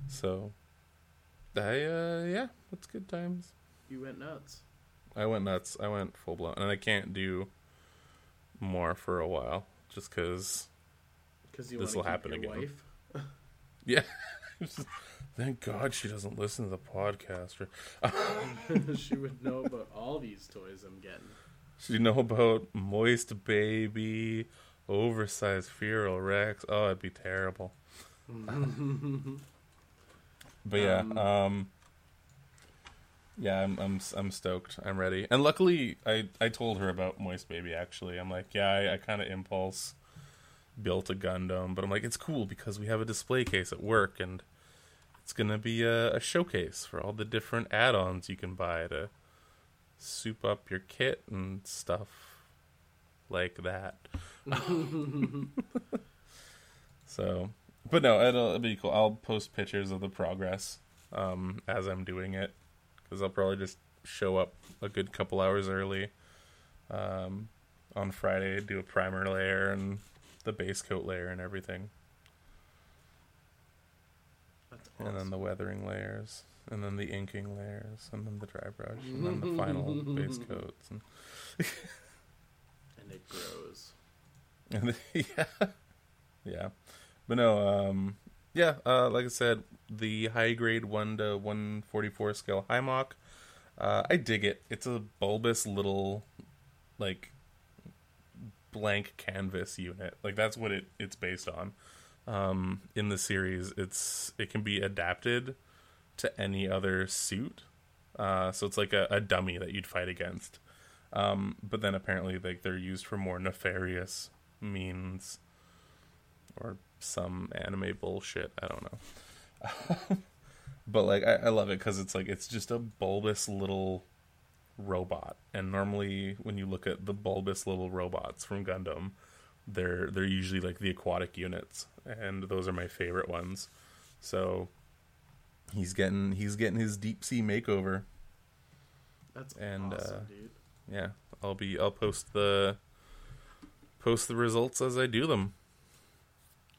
So, I uh yeah, it's good times. You went nuts. I went nuts. I went full blown, and I can't do more for a while just because. Because This will happen again. wife. Yeah. Thank God she doesn't listen to the podcast. Or she would know about all these toys I'm getting. She'd know about moist baby, oversized feral rex. Oh, it'd be terrible. But yeah, Um, um, yeah, I'm I'm I'm stoked. I'm ready. And luckily, I I told her about Moist Baby. Actually, I'm like, yeah, I, I kind of impulse built a Gundam, but I'm like, it's cool because we have a display case at work, and it's gonna be a, a showcase for all the different add-ons you can buy to soup up your kit and stuff like that. so, but no, it'll, it'll be cool. I'll post pictures of the progress um, as I'm doing it because I'll probably just show up a good couple hours early um, on Friday, do a primer layer and the base coat layer and everything, That's and then the weathering layers, and then the inking layers, and then the dry brush, and then the final base coats. And, and it grows. And yeah, yeah, but no, um, yeah, uh, like I said, the high grade one to one forty four scale Hi-Mock, uh, I dig it. It's a bulbous little, like, blank canvas unit. Like that's what it it's based on. Um, in the series, it's it can be adapted to any other suit. Uh, so it's like a, a dummy that you'd fight against. Um, but then apparently, like they're used for more nefarious means, or some anime bullshit. I don't know. but like, I, I love it because it's like it's just a bulbous little robot. And normally, when you look at the bulbous little robots from Gundam, they're they're usually like the aquatic units, and those are my favorite ones. So he's getting he's getting his deep sea makeover. That's And, awesome, uh, dude. Yeah, I'll be I'll post the post the results as I do them.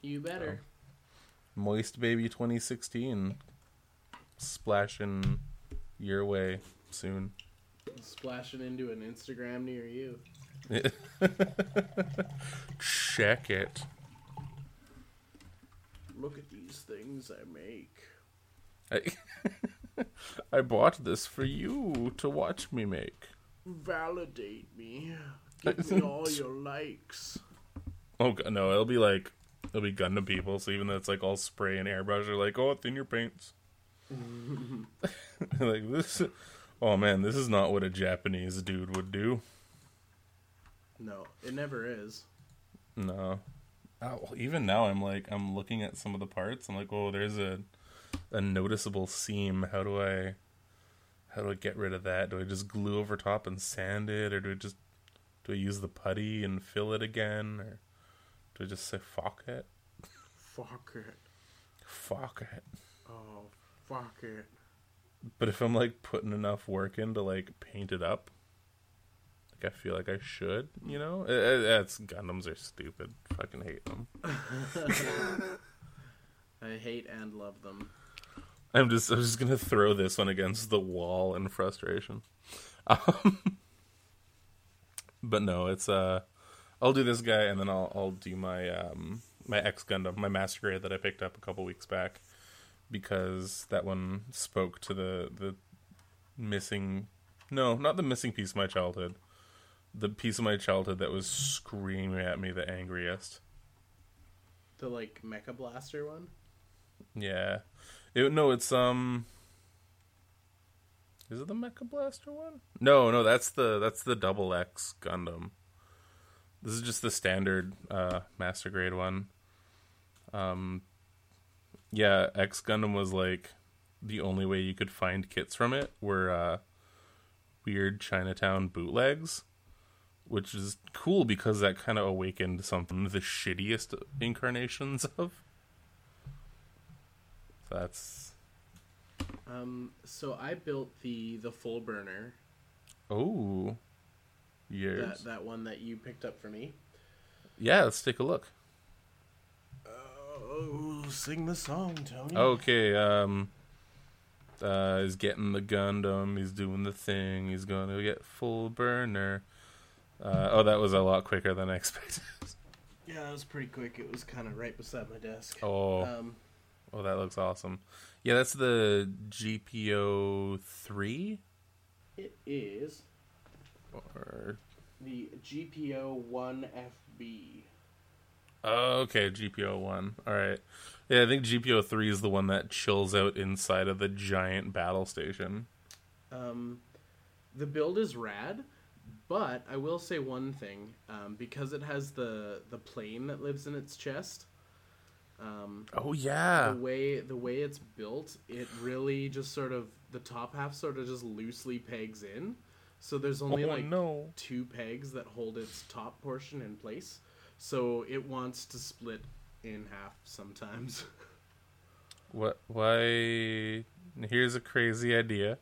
You better. Moist Baby 2016 splashing your way soon. Splashing into an Instagram near you. Check it. Look at these things I make. I, I bought this for you to watch me make. Validate me. Give me all your likes. Oh god, no, it'll be like it'll be gun to people. So even though it's like all spray and airbrush, they're like, "Oh, thin your paints." like this. Oh man, this is not what a Japanese dude would do. No, it never is. No. Oh, even now, I'm like, I'm looking at some of the parts. I'm like, oh, there's a a noticeable seam. How do I, how do I get rid of that? Do I just glue over top and sand it, or do I just, do I use the putty and fill it again, or do I just say fuck it, Fuck it. fuck it? Oh, fuck it. But if I'm like putting enough work in to like paint it up, like I feel like I should, you know, it, it, it's Gundams are stupid. Fucking hate them. I hate and love them. I'm just I'm just gonna throw this one against the wall in frustration. Um, but no, it's uh I'll do this guy and then I'll I'll do my um my X Gundam, my master grade that I picked up a couple weeks back because that one spoke to the the missing no, not the missing piece of my childhood. The piece of my childhood that was screaming at me the angriest. The like Mecha Blaster one. Yeah. It, no, it's um Is it the Mecha Blaster one? No, no, that's the that's the double X Gundam. This is just the standard uh master grade one. Um yeah, X Gundam was like the only way you could find kits from it were uh weird Chinatown bootlegs, which is cool because that kind of awakened something the shittiest incarnations of. That's Um, so I built the the full burner. oh, years. That that one that you picked up for me. Yeah, let's take a look. Uh, sing the song, Tony. Okay, um uh he's getting the Gundam, he's doing the thing, he's gonna get full burner. Uh, oh, that was a lot quicker than I expected. Yeah, that was pretty quick. It was kind of right beside my desk. Oh, Um, oh, that looks awesome. Yeah, that's the GPO three it is or the GPO one FB. Oh, okay, GPO one. All right. Yeah, I think GPO three is the one that chills out inside of the giant battle station. Um, the build is rad, but I will say one thing: um, because it has the the plane that lives in its chest. Um, Oh yeah. the way the way it's built, it really just sort of the top half sort of just loosely pegs in. So there's only oh like no. two pegs that hold its top portion in place. So it wants to split in half sometimes. What? Why? Here's a crazy idea.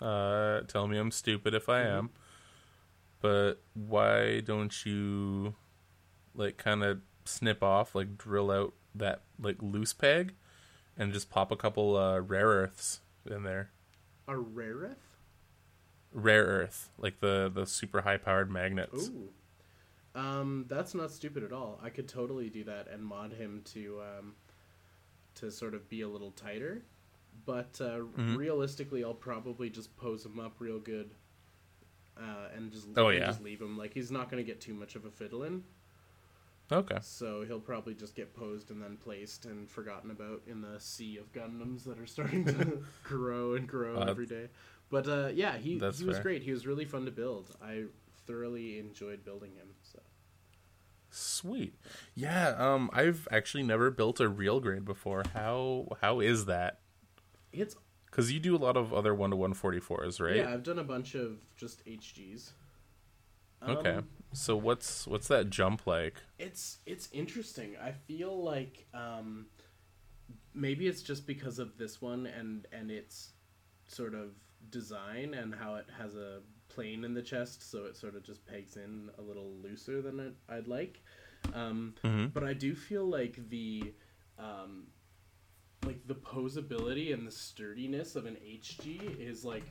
Uh, tell me I'm stupid if I Mhm. am. But why don't you, like, kind of snip off, like, drill out that like loose peg, and just pop a couple uh, rare earths in there. A rare earth? Rare earth, like the the super high powered magnets. Ooh. Um, that's not stupid at all. I could totally do that and mod him to um, to sort of be a little tighter. But uh, Mhm. realistically, I'll probably just pose him up real good, uh, and just Oh, and yeah. just leave him. Like he's not going to get too much of a fiddle in, Okay. so he'll probably just get posed and then placed and forgotten about in the sea of Gundams that are starting to grow and grow Uh, every day. But uh, yeah, he he was fair. great. He was really fun to build. I thoroughly enjoyed building him. So. Sweet. Yeah. Um, I've actually never built a real grade before. How how is that? It's Because you do a lot of other one to one forty fours, right? yeah. I've done a bunch of just HGs. Okay. Um, So what's what's that jump like? it's it's interesting. I feel like um, maybe it's just because of this one and and its sort of design and how it has a plane in the chest, so it sort of just pegs in a little looser than it, I'd like. Um, hmm but I do feel like the um, like the posability and the sturdiness of an HG is like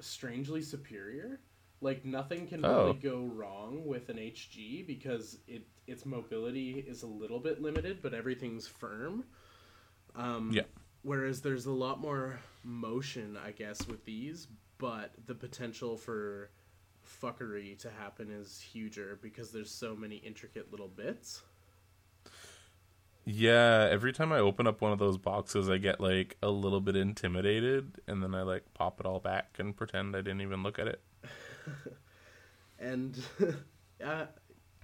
strangely superior. Like nothing can Oh. really go wrong with an HG because it its mobility is a little bit limited, but everything's firm. Um, Yeah. Whereas there's a lot more motion, I guess, with these, but the potential for fuckery to happen is huger because there's so many intricate little bits. Yeah. Every time I open up one of those boxes, I get like a little bit intimidated, and then I like pop it all back and pretend I didn't even look at it. and uh,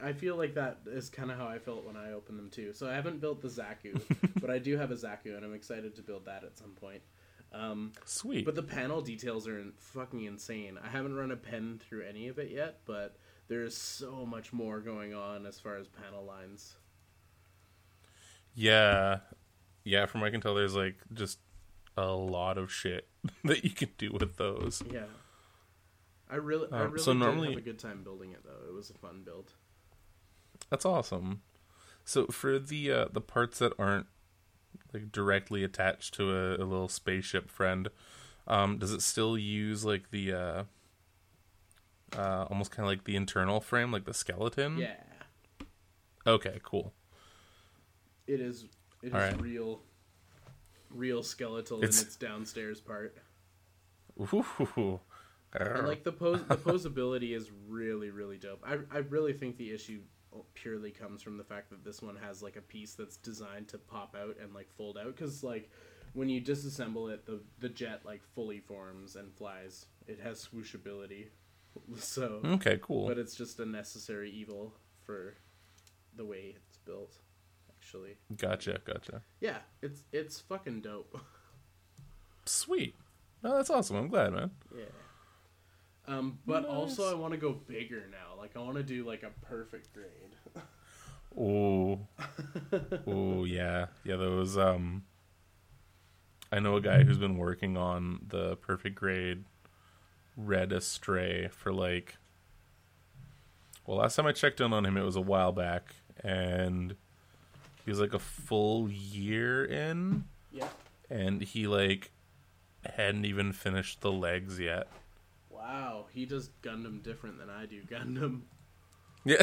I feel like that is kind of how I felt when I opened them too. So I haven't built the Zaku, but I do have a Zaku, and I'm excited to build that at some point. Um, Sweet. but the panel details are fucking insane. I haven't run a pen through any of it yet, but there is so much more going on as far as panel lines. yeah. Yeah. From what I can tell, there's like just a lot of shit that you can do with those. Yeah. I really, I Um, really so did normally- have a good time building it though. It was a fun build. That's awesome. So for the uh, the parts that aren't like directly attached to a, a little spaceship friend, um, does it still use like the uh, uh, almost kind of like the internal frame, like the skeleton? Yeah, Okay, cool. it is. It is Alright. real, real skeletal It's- in its downstairs part. Ooh. And like the pose, the posability is really, really dope. I, I really think the issue purely comes from the fact that this one has like a piece that's designed to pop out and like fold out. Because like when you disassemble it, the the jet like fully forms and flies. It has swooshability, so okay, cool. but it's just a necessary evil for the way it's built. Actually, Gotcha, gotcha. yeah, it's it's fucking dope. Sweet. No, that's awesome. I'm glad, man. Yeah. Um, but Nice. also I want to go bigger now. Like I want to do like a perfect grade. oh, oh yeah. Yeah, those um I know a guy who's been working on the perfect grade red astray for like well, last time I checked in on him it was a while back and he was like a full year in, Yeah. and he like hadn't even finished the legs yet. Wow, he does Gundam different than I do Gundam. Yeah.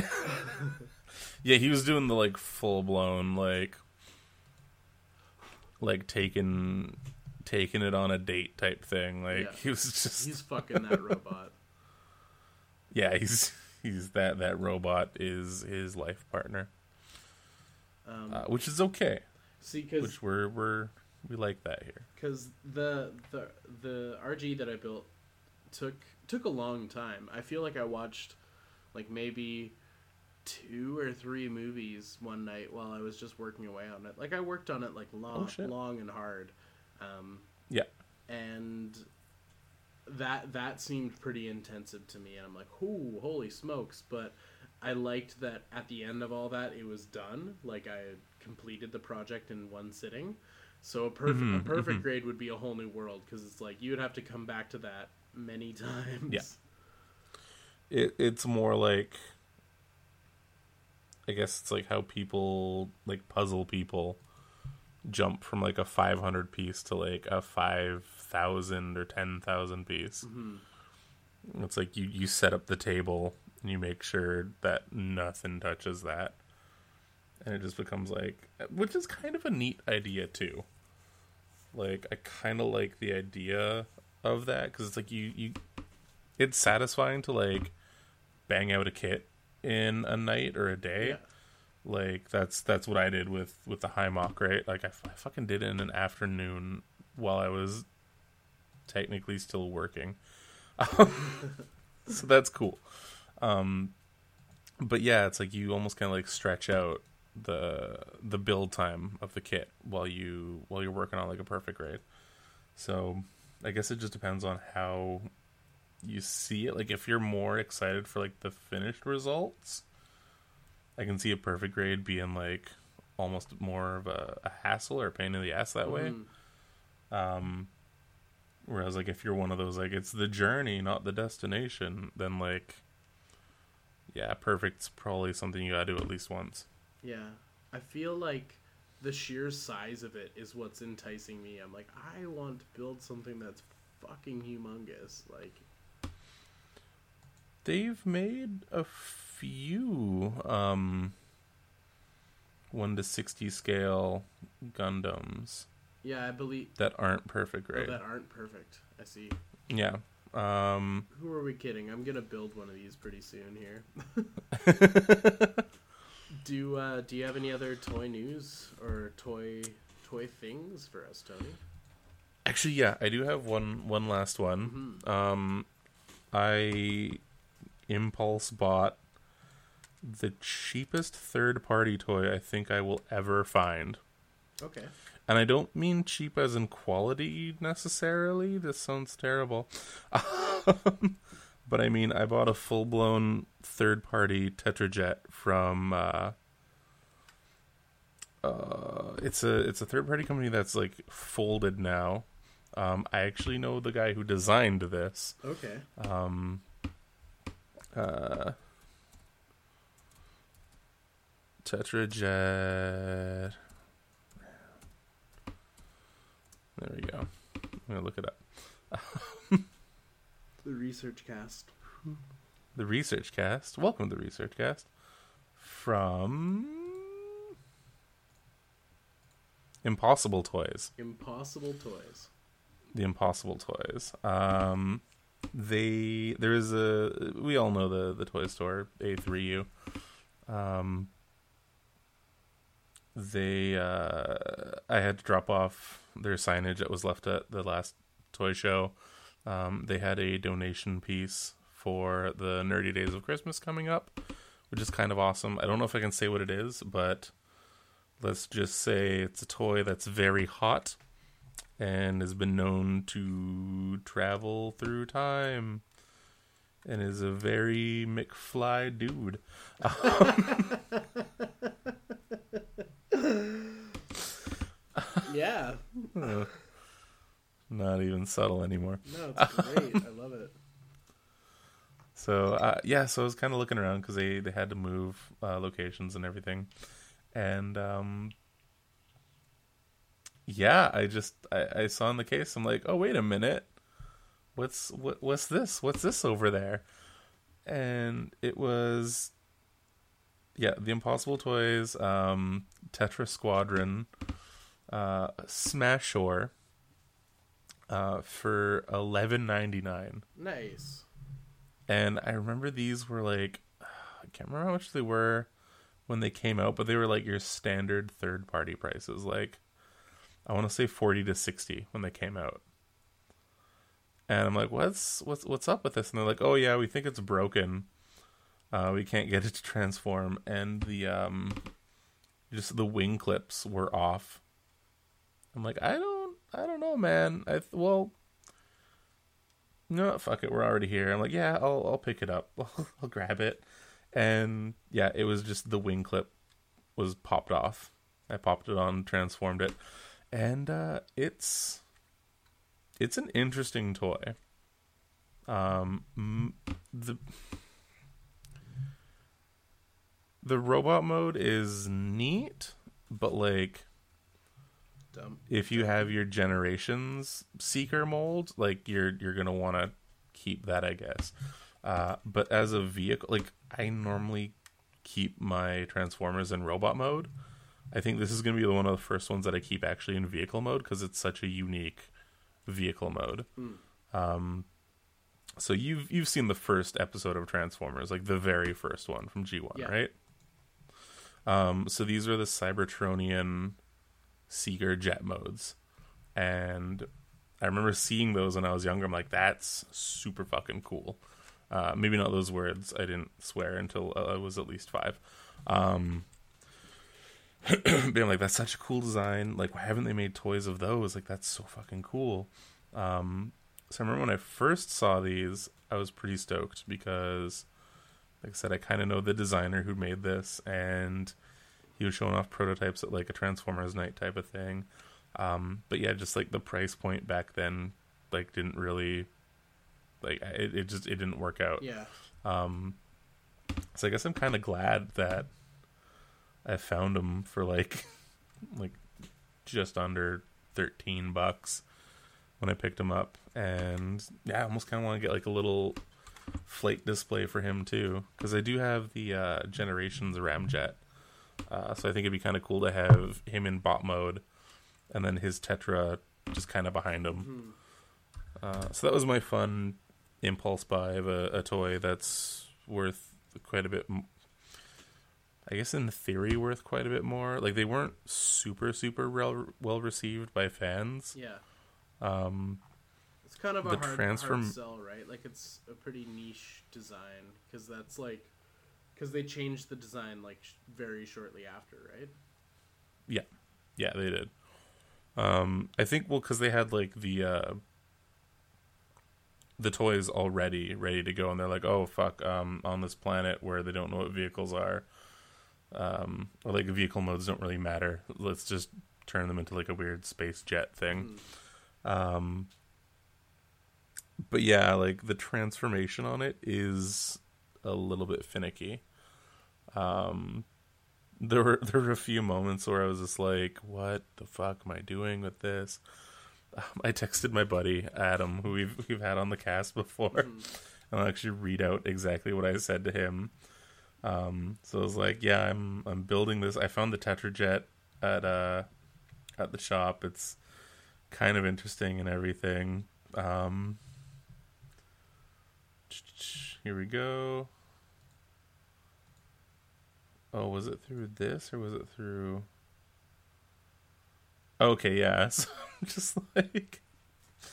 yeah, he was doing the like full blown like like taking taking it on a date type thing. Like Yeah. he was just He's fucking that robot. Yeah, he's he's that that robot is his life partner. Um, Uh, which is okay. see, because Which we're we're we like that here. because the the the RG that I built took took a long time. I feel like I watched like maybe two or three movies one night while I was just working away on it. Like I worked on it like long, Oh, long and hard, um, Yeah. and that that seemed pretty intensive to me. And I'm like, "Ooh, holy smokes!" But I liked that at the end of all that, it was done. Like I completed the project in one sitting. So a perfect Mhm, a perfect grade would be a whole new world because it's like you would have to come back to that many times. Yeah. It it's more like I guess it's like how people like puzzle people jump from like a 500 piece to like a 5000 or 10,000 piece. Mhm. It's like you you set up the table and you make sure that nothing touches that. And it just becomes like which is kind of a neat idea too. Like I kind of like the idea of that cuz it's like you you it's satisfying to like bang out a kit in a night or a day. Yeah. Like that's that's what I did with with the Hi-Mock, right? Like I fucking did it in an afternoon while I was technically still working. so that's cool. Um but yeah, it's like you almost kind of like stretch out the the build time of the kit while you while you're working on like a perfect grade. So I guess it just depends on how you see it. Like if you're more excited for like the finished results, I can see a perfect grade being like almost more of a, a hassle or a pain in the ass that way. Mhm. Um, whereas like if you're one of those like it's the journey, not the destination, then like yeah, perfect's probably something you gotta do at least once. Yeah. I feel like the sheer size of it is what's enticing me. I'm like, I want to build something that's fucking humongous. Like, They've made a few um one to sixty scale Gundams yeah, I believe that aren't perfect oh, that aren't perfect. I see. Yeah. Um Who are we kidding? I'm gonna build one of these pretty soon here. do uh, Do you have any other toy news or toy toy things for us, Tony? Actually, yeah, I do have one one last one. Um, I impulse bought the cheapest third party toy I think I will ever find. Okay. And I don't mean cheap as in quality necessarily. This sounds terrible. but I mean I bought a full blown third party Tetrajet from uh uh, it's a it's a third party company that's like folded now. Um, I actually know the guy who designed this. Okay. Um, uh, Tetrajet. There we go. I'm gonna look it up. The research cast. The Research Cast. Welcome to the Research Cast. From Impossible Toys. Impossible toys. the impossible toys um they there is a we all know the the toy store a3u um they uh i had to drop off their signage that was left at the last toy show um they had a donation piece for the nerdy days of christmas coming up which is kind of awesome i don't know if i can say what it is but let's just say it's a toy that's very hot and has been known to travel through time and is a very McFly dude. Yeah. Not even subtle anymore. No, it's great. I love it. So uh, yeah, so I was kind of looking around because they they had to move uh, locations and everything, and um, yeah, I just I, I saw in the case. I'm like, oh wait a minute, what's what what's this? What's this over there? And it was yeah, the Impossible Toys, um, Tetra Squadron, uh, Smashore, uh, for eleven ninety nine. Nice. And I remember these were like, I can't remember how much they were when they came out, but they were like your standard third party prices. Like, I want to say forty to sixty when they came out. And I'm like, what's what's what's up with this? And they're like, oh yeah, we think it's broken. Uh, we can't get it to transform, and the um, just the wing clips were off. I'm like, I don't, I don't know, man. I well, no, fuck it, we're already here. I'm like, yeah, I'll I'll pick it up. I'll, grab it, and yeah, it was just the wing clip was popped off. I popped it on, transformed it, and uh, it's it's an interesting toy. Um, the the robot mode is neat, but like Dumb. if you have your generations seeker mold, like you're you're gonna want to keep that, I guess. Uh, but as a vehicle, like I normally keep my transformers in robot mode. I think this is gonna be one of the first ones that I keep actually in vehicle mode because it's such a unique vehicle mode. Mm. Um, so you've you've seen the first episode of Transformers, like the very first one from G one, Yeah. right? Um, so these are the Cybertronian Seeker jet modes, and I remember seeing those when I was younger. I'm like, that's super fucking cool. Uh, maybe not those words. I didn't swear until I was at least five. Um, I'm like, that's such a cool design. Like, why haven't they made toys of those? Like, that's so fucking cool. Um, so I remember when I first saw these, I was pretty stoked because, like I said, I kind of know the designer who made this, and he was showing off prototypes at like a Transformers night type of thing. Um, but yeah, just like the price point back then, like didn't really, like it, it just it didn't work out. Yeah. Um, so I guess I'm kind of glad that I found them for like like just under thirteen bucks when I picked him up, and yeah, I almost kind of want to get like a little flight display for him too, because I do have the uh, Generations Ramjet, uh, so I think it'd be kind of cool to have him in bot mode, and then his Tetra just kind of behind him. Uh, so that was my fun impulse buy of a, a toy that's worth quite a bit. m- I guess in theory, worth quite a bit more. Like they weren't super super well well received by fans. Yeah. Um, It's kind of a The hard, transform- hard sell, right? Like it's a pretty niche design because that's like because they changed the design like sh- very shortly after, right? Yeah, yeah, they did. Um, I think well because they had like the uh, the toys already ready to go, and they're like, oh fuck, um, on this planet where they don't know what vehicles are, um, or like vehicle modes don't really matter. Let's just turn them into like a weird space jet thing. Um, but yeah, like the transformation on it is a little bit finicky. Um, there were there were a few moments where I was just like, "What the fuck am I doing with this?" Um, I texted my buddy Adam, who we've we've had on the cast before, and I'll actually read out exactly what I said to him. Um, so I was like, "Yeah, I'm I'm building this. I found the Tetrajet at uh at the shop. It's kind of interesting and everything." Um, here we go. Oh, was it through this or was it through? Okay, yeah. So I'm just like, I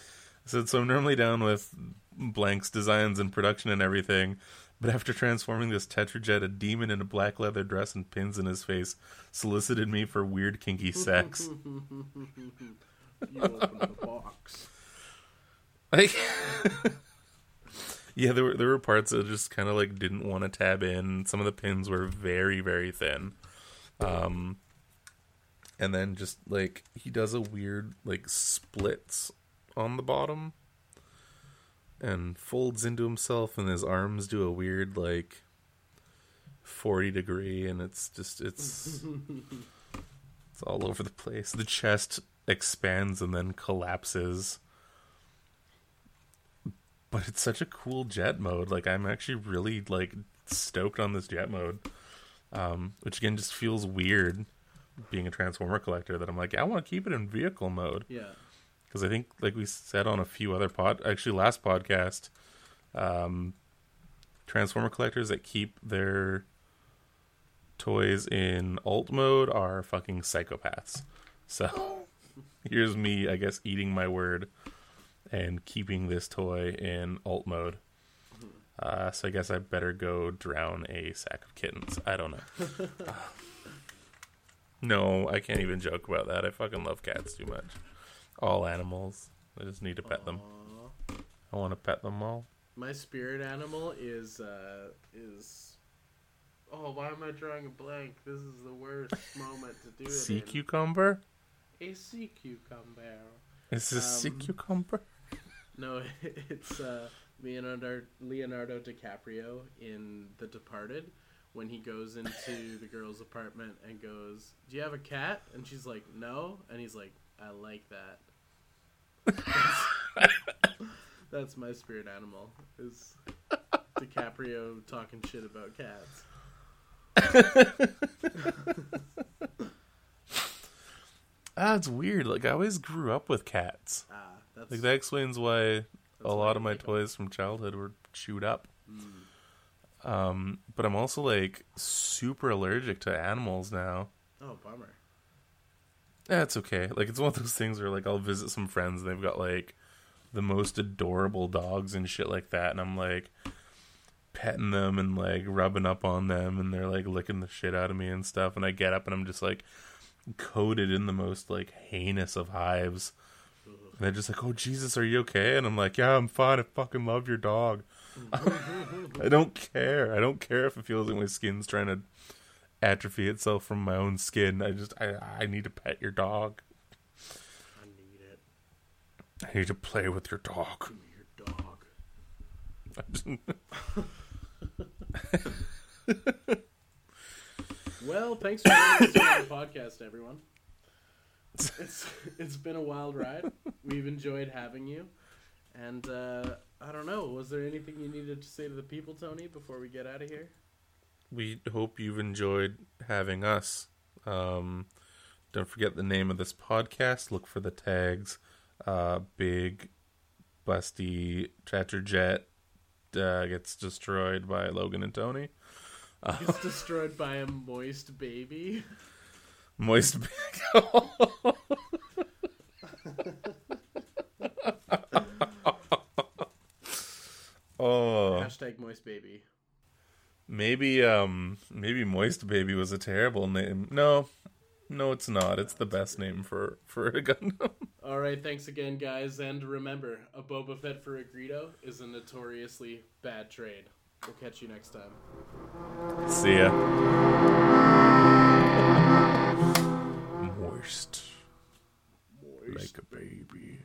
said, so I'm normally down with blanks, designs, and production and everything, but after transforming this Tetrajet, a demon in a black leather dress and pins in his face solicited me for weird, kinky sex. you open the box. Like, yeah, there were there were parts that just kind of like didn't want to tab in. Some of the pins were very very thin, um, and then just like he does a weird like splits on the bottom, and folds into himself, and his arms do a weird like 40 degree and it's just it's it's all over the place. The chest expands and then collapses. But it's such a cool jet mode. Like I'm actually really like stoked on this jet mode. Um, which again just feels weird being a transformer collector that I'm like, I want to keep it in vehicle mode. Yeah. Because I think, like we said on a few other pod, actually last podcast, um, transformer collectors that keep their toys in alt mode are fucking psychopaths. So here's me, I guess, eating my word and keeping this toy in alt mode. Uh, so I guess I better go drown a sack of kittens. I don't know. no, I can't even joke about that. I fucking love cats too much. All animals. I just need to pet them. I want to pet them all. My spirit animal is uh is Oh, why am I drawing a blank? This is the worst moment to do it. Sea in. cucumber? A sea cucumber. Is this sea Um, cucumber? No, it's uh, Leonardo Leonardo DiCaprio in The Departed when he goes into the girl's apartment and goes, "Do you have a cat?" And she's like, "No," and he's like, "I like that." That's my spirit animal. Is DiCaprio talking shit about cats? Ah, it's weird. Like I always grew up with cats. Ah, that's Like that explains why a lot of my toys from childhood were chewed up. Mm. Um, but I'm also like super allergic to animals now. Oh, bummer. That's okay. Like it's one of those things where like I'll visit some friends and they've got like the most adorable dogs and shit like that, and I'm like petting them and like rubbing up on them, and they're like licking the shit out of me and stuff. And I get up and I'm just like coated in the most like heinous of hives. And they're just like, "Oh Jesus, are you okay?" And I'm like, "Yeah, I'm fine. I fucking love your dog. I don't care. I don't care if it feels like my skin's trying to atrophy itself from my own skin. I just I I need to pet your dog. I need it. I need to play with your dog." Give me your dog. Well, thanks for us on the podcast, everyone. It's it's been a wild ride. We've enjoyed having you, and uh, I don't know. Was there anything you needed to say to the people, Tony, before we get out of here? we hope you've enjoyed having us. Um, don't forget the name of this podcast. Look for the tags. Uh, big, busty Chatterjet uh, gets destroyed by Logan and Tony. It's destroyed by a moist baby. Moist. Baby. Oh, Hashtag moist baby. maybe um, maybe Moist Baby was a terrible name. No, no, it's not. It's the best name for for a Gundam. All right, thanks again, guys, and remember, a Boba Fett for a Greedo is a notoriously bad trade. We'll catch you next time. See ya moist, moist. like a baby.